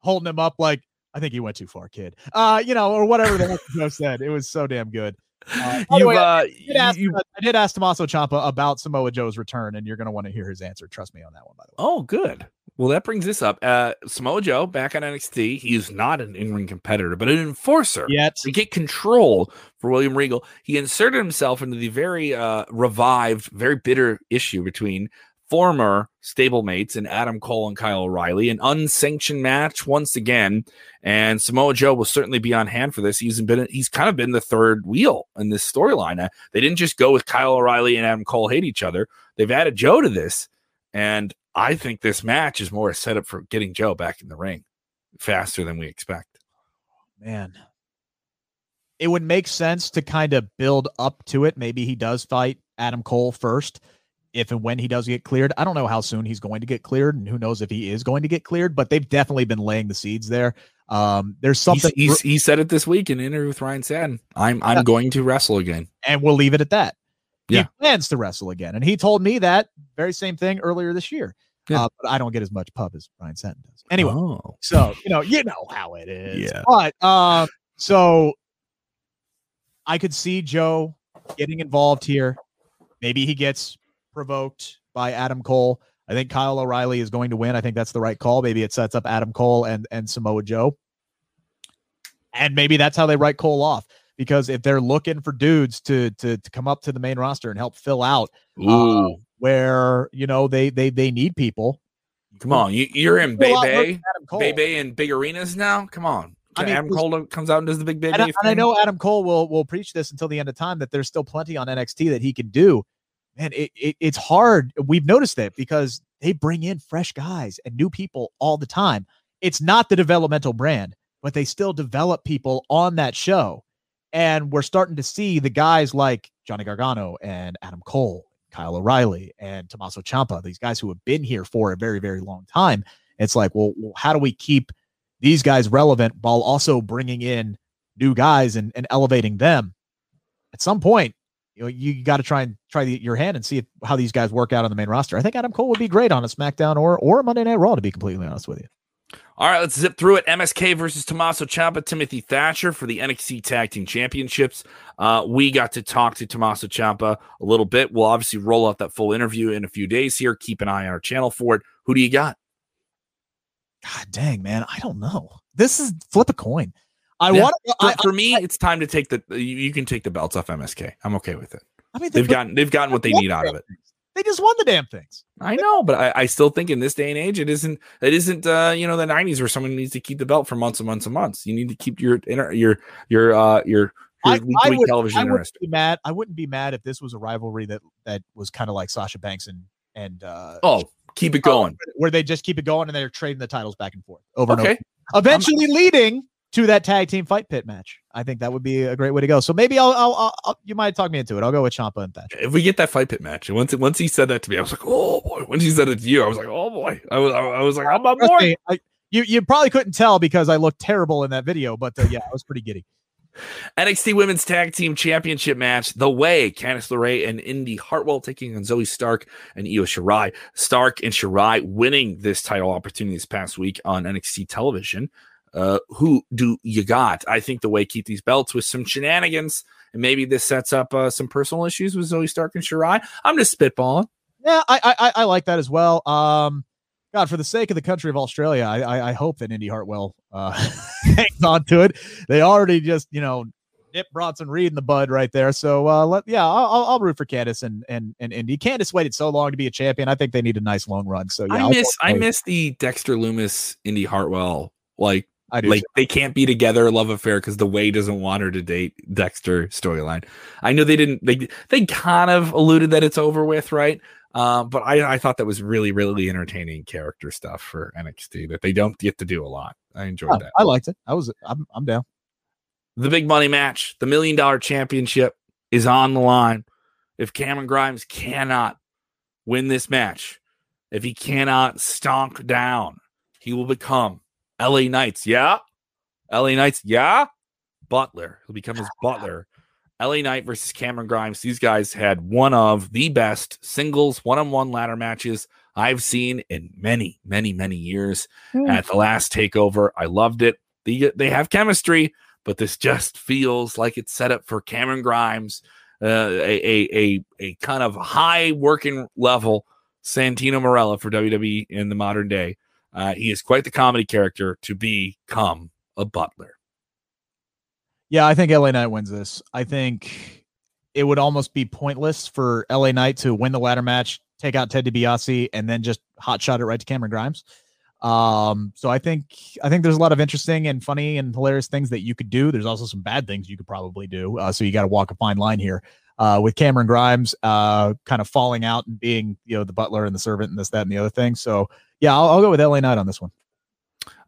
holding him up like I think he went too far, kid. Uh, you know, or whatever the heck Joe said. It was so damn good. Uh, you, way, uh, I, did ask, you, I did ask Tommaso Ciampa about Samoa Joe's return, and you're going to want to hear his answer. Trust me on that one, by the way. Oh, good. Well, that brings this up. Uh, Samoa Joe back on NXT. He's not an in-ring competitor, but an enforcer. Yet to get control for William Regal, he inserted himself into the very uh, revived, very bitter issue between former stablemates in Adam Cole and Kyle O'Reilly, an unsanctioned match once again. And Samoa Joe will certainly be on hand for this. He's been he's kind of been the third wheel in this storyline. Uh, they didn't just go with Kyle O'Reilly and Adam Cole hate each other. They've added Joe to this, and I think this match is more a setup for getting Joe back in the ring faster than we expect. Man, it would make sense to kind of build up to it. Maybe he does fight Adam Cole first if and when he does get cleared. I don't know how soon he's going to get cleared, and who knows if he is going to get cleared. But they've definitely been laying the seeds there. Um, there's something he's, he's, he said it this week in an interview with Ryan Satin. I'm I'm yeah. going to wrestle again, and we'll leave it at that. Yeah. He plans to wrestle again, and he told me that very same thing earlier this year. Yeah. Uh, but I don't get as much pub as Ryan Satin does. Anyway, oh. so you know, you know how it is. Yeah. But um, so I could see Joe getting involved here. Maybe he gets provoked by Adam Cole. I think Kyle O'Reilly is going to win. I think that's the right call. Maybe it sets up Adam Cole and and Samoa Joe. And maybe that's how they write Cole off because if they're looking for dudes to to to come up to the main roster and help fill out uh, where you know they they they need people. Come on, you, are in Bay Bay, Bay in big arenas now. Come on, I mean, Adam Cole comes out and does the big Bay and, I, and I know Adam Cole will will preach this until the end of time that there's still plenty on NXT that he can do man, it, it, it's hard. We've noticed that because they bring in fresh guys and new people all the time. It's not the developmental brand, but they still develop people on that show. And we're starting to see the guys like Johnny Gargano and Adam Cole, Kyle O'Reilly, and Tommaso Ciampa, these guys who have been here for a very, very long time. It's like, well, how do we keep these guys relevant while also bringing in new guys and, and elevating them? At some point, you know, you got to try and try the, your hand and see if, how these guys work out on the main roster. I think Adam Cole would be great on a SmackDown or or Monday Night Raw, to be completely honest with you. All right, let's zip through it. MSK versus Tommaso Ciampa, Timothy Thatcher for the NXT Tag Team Championships. Uh, we got to talk to Tommaso Ciampa a little bit. We'll obviously roll out that full interview in a few days here. Keep an eye on our channel for it. Who do you got? God dang, man, I don't know. This is flip a coin. I yeah. want for, for, me. I, it's time to take the. You, you, can take the belts off MSK. I'm okay with it. I mean, they've, they've gotten they've gotten what they need out of it. They just won the damn things. I know, but I, I still think in this day and age, it isn't it isn't uh, you know the '90s where someone needs to keep the belt for months and months and months. You need to keep your inner your your uh your I, I would, television I wouldn't be mad. I wouldn't be mad if this was a rivalry that that was kind of like Sasha Banks and and uh, oh, keep it going, where they just keep it going and they're trading the titles back and forth over okay. and over, eventually I'm, leading to that tag team fight pit match. I think that would be a great way to go. So maybe I'll, I'll, I'll you might talk me into it. I'll go with Ciampa and Thatcher. If we get that fight pit match, and once once he said that to me, I was like, oh boy. Once he said it to you, I was like, oh boy. I was I was like, I'm on board. You you probably couldn't tell because I looked terrible in that video, but uh, yeah, I was pretty giddy. NXT Women's Tag Team Championship match. The way Candice LeRae and Indy Hartwell taking on Zoey Stark and Io Shirai. Stark and Shirai winning this title opportunity this past week on NXT television. Uh, who do you got? I think the way keep these belts with some shenanigans, and maybe this sets up uh, some personal issues with Zoey Stark and Shirai. I'm just spitballing. Yeah, I, I I like that as well. Um, God, for the sake of the country of Australia, I I, I hope that Indy Hartwell uh, hangs on to it. They already just you know nip Bronson Reed in the bud right there. So uh, let yeah, I'll, I'll root for Candice and and and Indy. Candice waited so long to be a champion. I think they need a nice long run. So yeah, I miss I miss the Dexter Lumis Indy Hartwell like I do. like too. they can't be together a love affair because the way doesn't want her to date Dexter storyline. I know they didn't they they kind of alluded that it's over with, right? Um, but I, I thought that was really, really entertaining character stuff for NXT that they don't get to do a lot. I enjoyed Oh, that. I liked it. I was I'm I'm down. The big money match, the million dollar championship is on the line. If Cameron Grimes cannot win this match, if he cannot stonk down, he will become LA Knights. Yeah. LA Knights. Yeah. Butler. He'll become his butler. LA Knight versus Cameron Grimes. These guys had one of the best singles one on one ladder matches I've seen in many, many, many years at the last takeover. I loved it. They, they have chemistry, but this just feels like it's set up for Cameron Grimes, uh, a, a, a, a kind of high working level Santino Marella for WWE in the modern day. Uh, he is quite the comedy character to become a butler. Yeah, I think LA Knight wins this. I think it would almost be pointless for LA Knight to win the ladder match, take out Ted DiBiase, and then just hot shot it right to Cameron Grimes. Um, so I think I think there's a lot of interesting and funny and hilarious things that you could do. There's also some bad things you could probably do. Uh, so you got to walk a fine line here. Uh, with Cameron Grimes, uh, kind of falling out and being, you know, the butler and the servant and this, that, and the other thing. So yeah, I'll, I'll go with LA Knight on this one.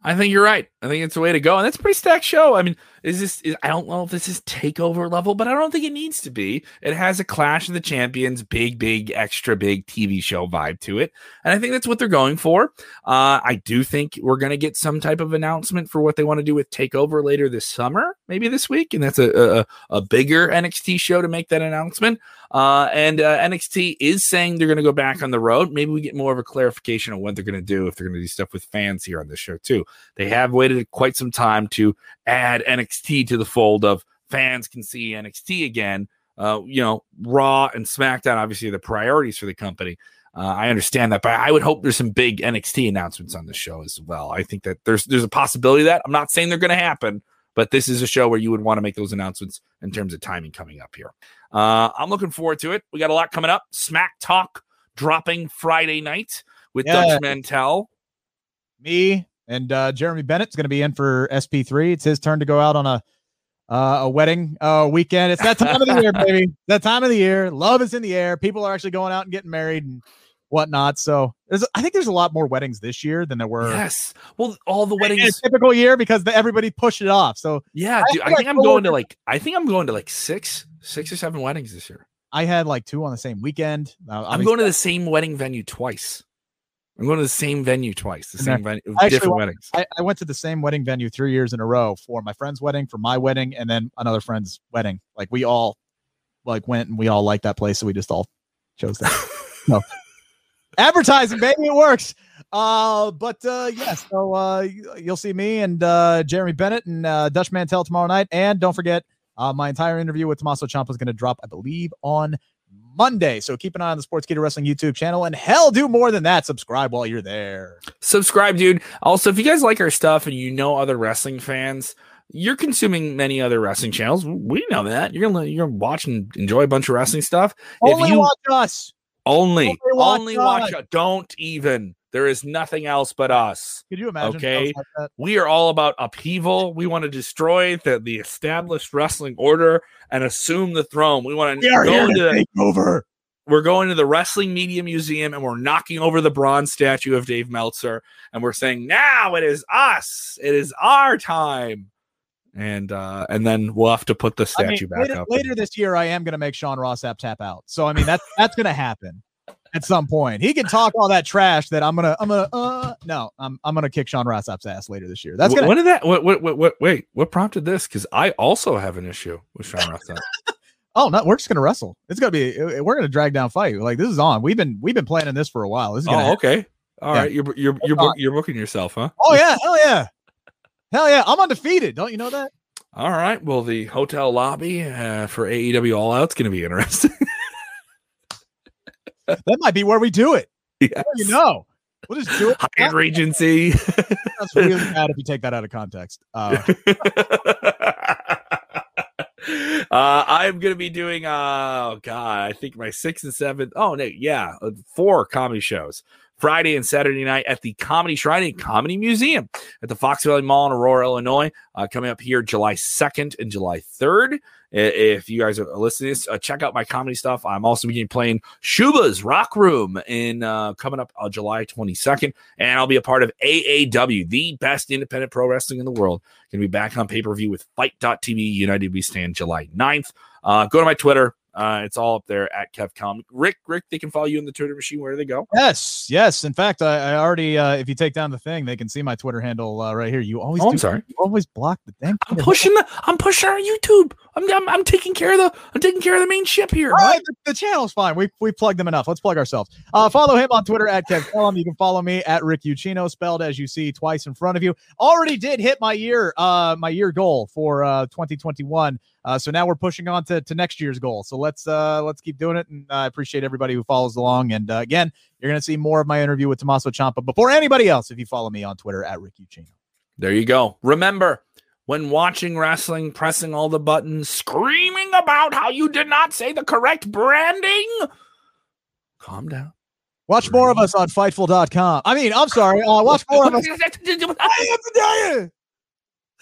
I think you're right. I think it's the way to go, and that's a pretty stacked show. I mean, is this? Is, I don't know if this is takeover level, but I don't think it needs to be. It has a Clash of the Champions, big, big, extra big TV show vibe to it, and I think that's what they're going for. Uh, I do think we're going to get some type of announcement for what they want to do with Takeover later this summer, maybe this week, and that's a a, a bigger NXT show to make that announcement. Uh, and uh, NXT is saying they're going to go back on the road. Maybe we get more of a clarification on what they're going to do if they're going to do stuff with fans here on this show too. They have waited quite some time to add NXT to the fold of fans can see NXT again. Uh, you know, Raw and SmackDown obviously are the priorities for the company. Uh, I understand that, but I would hope there's some big NXT announcements on the show as well. I think that there's there's a possibility that I'm not saying they're going to happen, but this is a show where you would want to make those announcements in terms of timing coming up here. Uh, I'm looking forward to it. We got a lot coming up. Smack Talk dropping Friday night with Yeah. Dutch Mantell. me and uh, Jeremy Bennett's going to be in for SP3. It's his turn to go out on a uh, a wedding uh, weekend. It's that time of the year, baby. That time of the year. Love is in the air. People are actually going out and getting married and whatnot. So there's, I think there's a lot more weddings this year than there were Yes. Well, all the in a weddings. typical year because the, everybody pushed it off. So Yeah, I, dude, I think like I'm going to like. I think I'm going to like six, six or seven weddings this year. I had like two on the same weekend. Uh, I'm going to the same wedding venue twice. I'm going to the same venue twice. The And same venue, I different went- weddings. I, I went to the same wedding venue three years in a row for my friend's wedding, for my wedding, and then another friend's wedding. Like we all like went and we all liked that place, so we just all chose that. no. Advertising, baby, it works. Uh, but uh yes, so uh you'll see me and uh Jeremy Bennett and uh Dutch Mantell tomorrow night. And don't forget, uh my entire interview with Tommaso Ciampa is gonna drop, I believe, on Monday. So keep an eye on the Sportskeeda Wrestling YouTube channel and hell do more than that. Subscribe while you're there. Subscribe, dude. Also, if you guys like our stuff and you know other wrestling fans, you're consuming many other wrestling channels. We know that you're gonna you're gonna watch and enjoy a bunch of wrestling stuff. Only if you watch us. only only watch only watch, us. it, don't even. There is nothing else but us. Could you imagine? Okay. like? We are all about upheaval. We want to destroy the, the established wrestling order and assume the throne. We want to We are go here into to the, take over. we're going to the Wrestling Media Museum and we're knocking over the bronze statue of Dave Meltzer and we're saying, now it is us. It is our time. And uh and then we'll have to put the I mean, statue back later, up. later this year, I am going to make Sean Ross Sapp tap out. So I mean, that's that's going to happen at some point. He can talk all that trash that I'm gonna I'm gonna uh no I'm I'm gonna kick Sean Ross Sapp's ass later this year. That's gonna when did that what, what what what wait, what prompted this? Because I also have an issue with Sean Ross. Sapp. oh no we're just gonna wrestle. It's gonna be we're gonna drag down fight. Like this is on. We've been we've been planning this for a while. This is gonna oh, okay. All Yeah. right, you're you're you're, book, you're booking yourself, huh? oh yeah hell yeah Hell yeah, I'm undefeated. Don't you know that? All right. Well, the hotel lobby uh, for AEW All Out's going to be interesting. that might be where we do it. yes. You know, we'll just do it. Hyatt Regency. That's really bad if you take that out of context. Uh, uh, I'm gonna be doing uh oh god, I think my sixth and seventh. Oh no, yeah, uh, four comedy shows. Friday and Saturday night at the Comedy Shrine and Comedy Museum at the Fox Valley Mall in Aurora, Illinois. Uh, coming up here July 2nd and July 3rd. If you guys are listening, uh, check out my comedy stuff. I'm also beginning playing Shuba's Rock Room in uh, coming up uh, July 22nd, and I'll be a part of AAW, the best independent pro wrestling in the world. Going to be back on pay per view with FITE TV United We Stand July 9th. Uh, go to my Twitter, uh, it's all up there at KevCom. Rick, Rick, they can follow you in the Twitter machine. Where do they go? Yes, yes. In fact, I, I already, uh, if you take down the thing, they can see my Twitter handle uh, right here. You always, Oh, I'm do- sorry. you always block the thing. I'm pushing the, I'm pushing our YouTube. I'm, I'm, I'm taking care of the, I'm taking care of the main ship here. All right, the, the channel's fine. We we plugged them enough. Let's plug ourselves. Uh, follow him on Twitter at KevCom. You can follow me at Rick Ucchino, spelled as you see twice in front of you. Already did hit my year, uh, my year goal for uh 2021. Uh, so now we're pushing on to, to next year's goal. So let's uh let's keep doing it. And I appreciate everybody who follows along. And uh, again, you're gonna see more of my interview with Tommaso Ciampa before anybody else if you follow me on Twitter at Rick Ucchino. There you go. Remember, when watching wrestling, pressing all the buttons, screaming about how you did not say the correct branding, calm down. Watch more of us on Fightful.com. I mean, I'm sorry. Uh, watch more of us.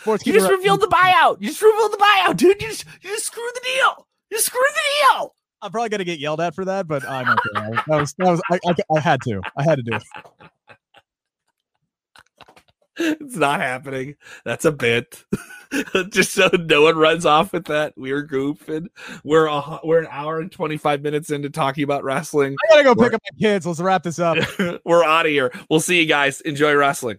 you Sports just revealed the buyout. You just revealed the buyout, dude. You just, you just screwed the deal. You screwed the deal. I'm probably gonna get yelled at for that, but I'm okay. That was that was I, I, I had to. I had to do it. It's not happening. That's a bit. just so no one runs off with that. We're goofing. We're a, we're an hour and 25 minutes into talking about wrestling. I gotta go pick up my kids. Let's wrap this up. we're out of here. We'll see you guys. Enjoy wrestling.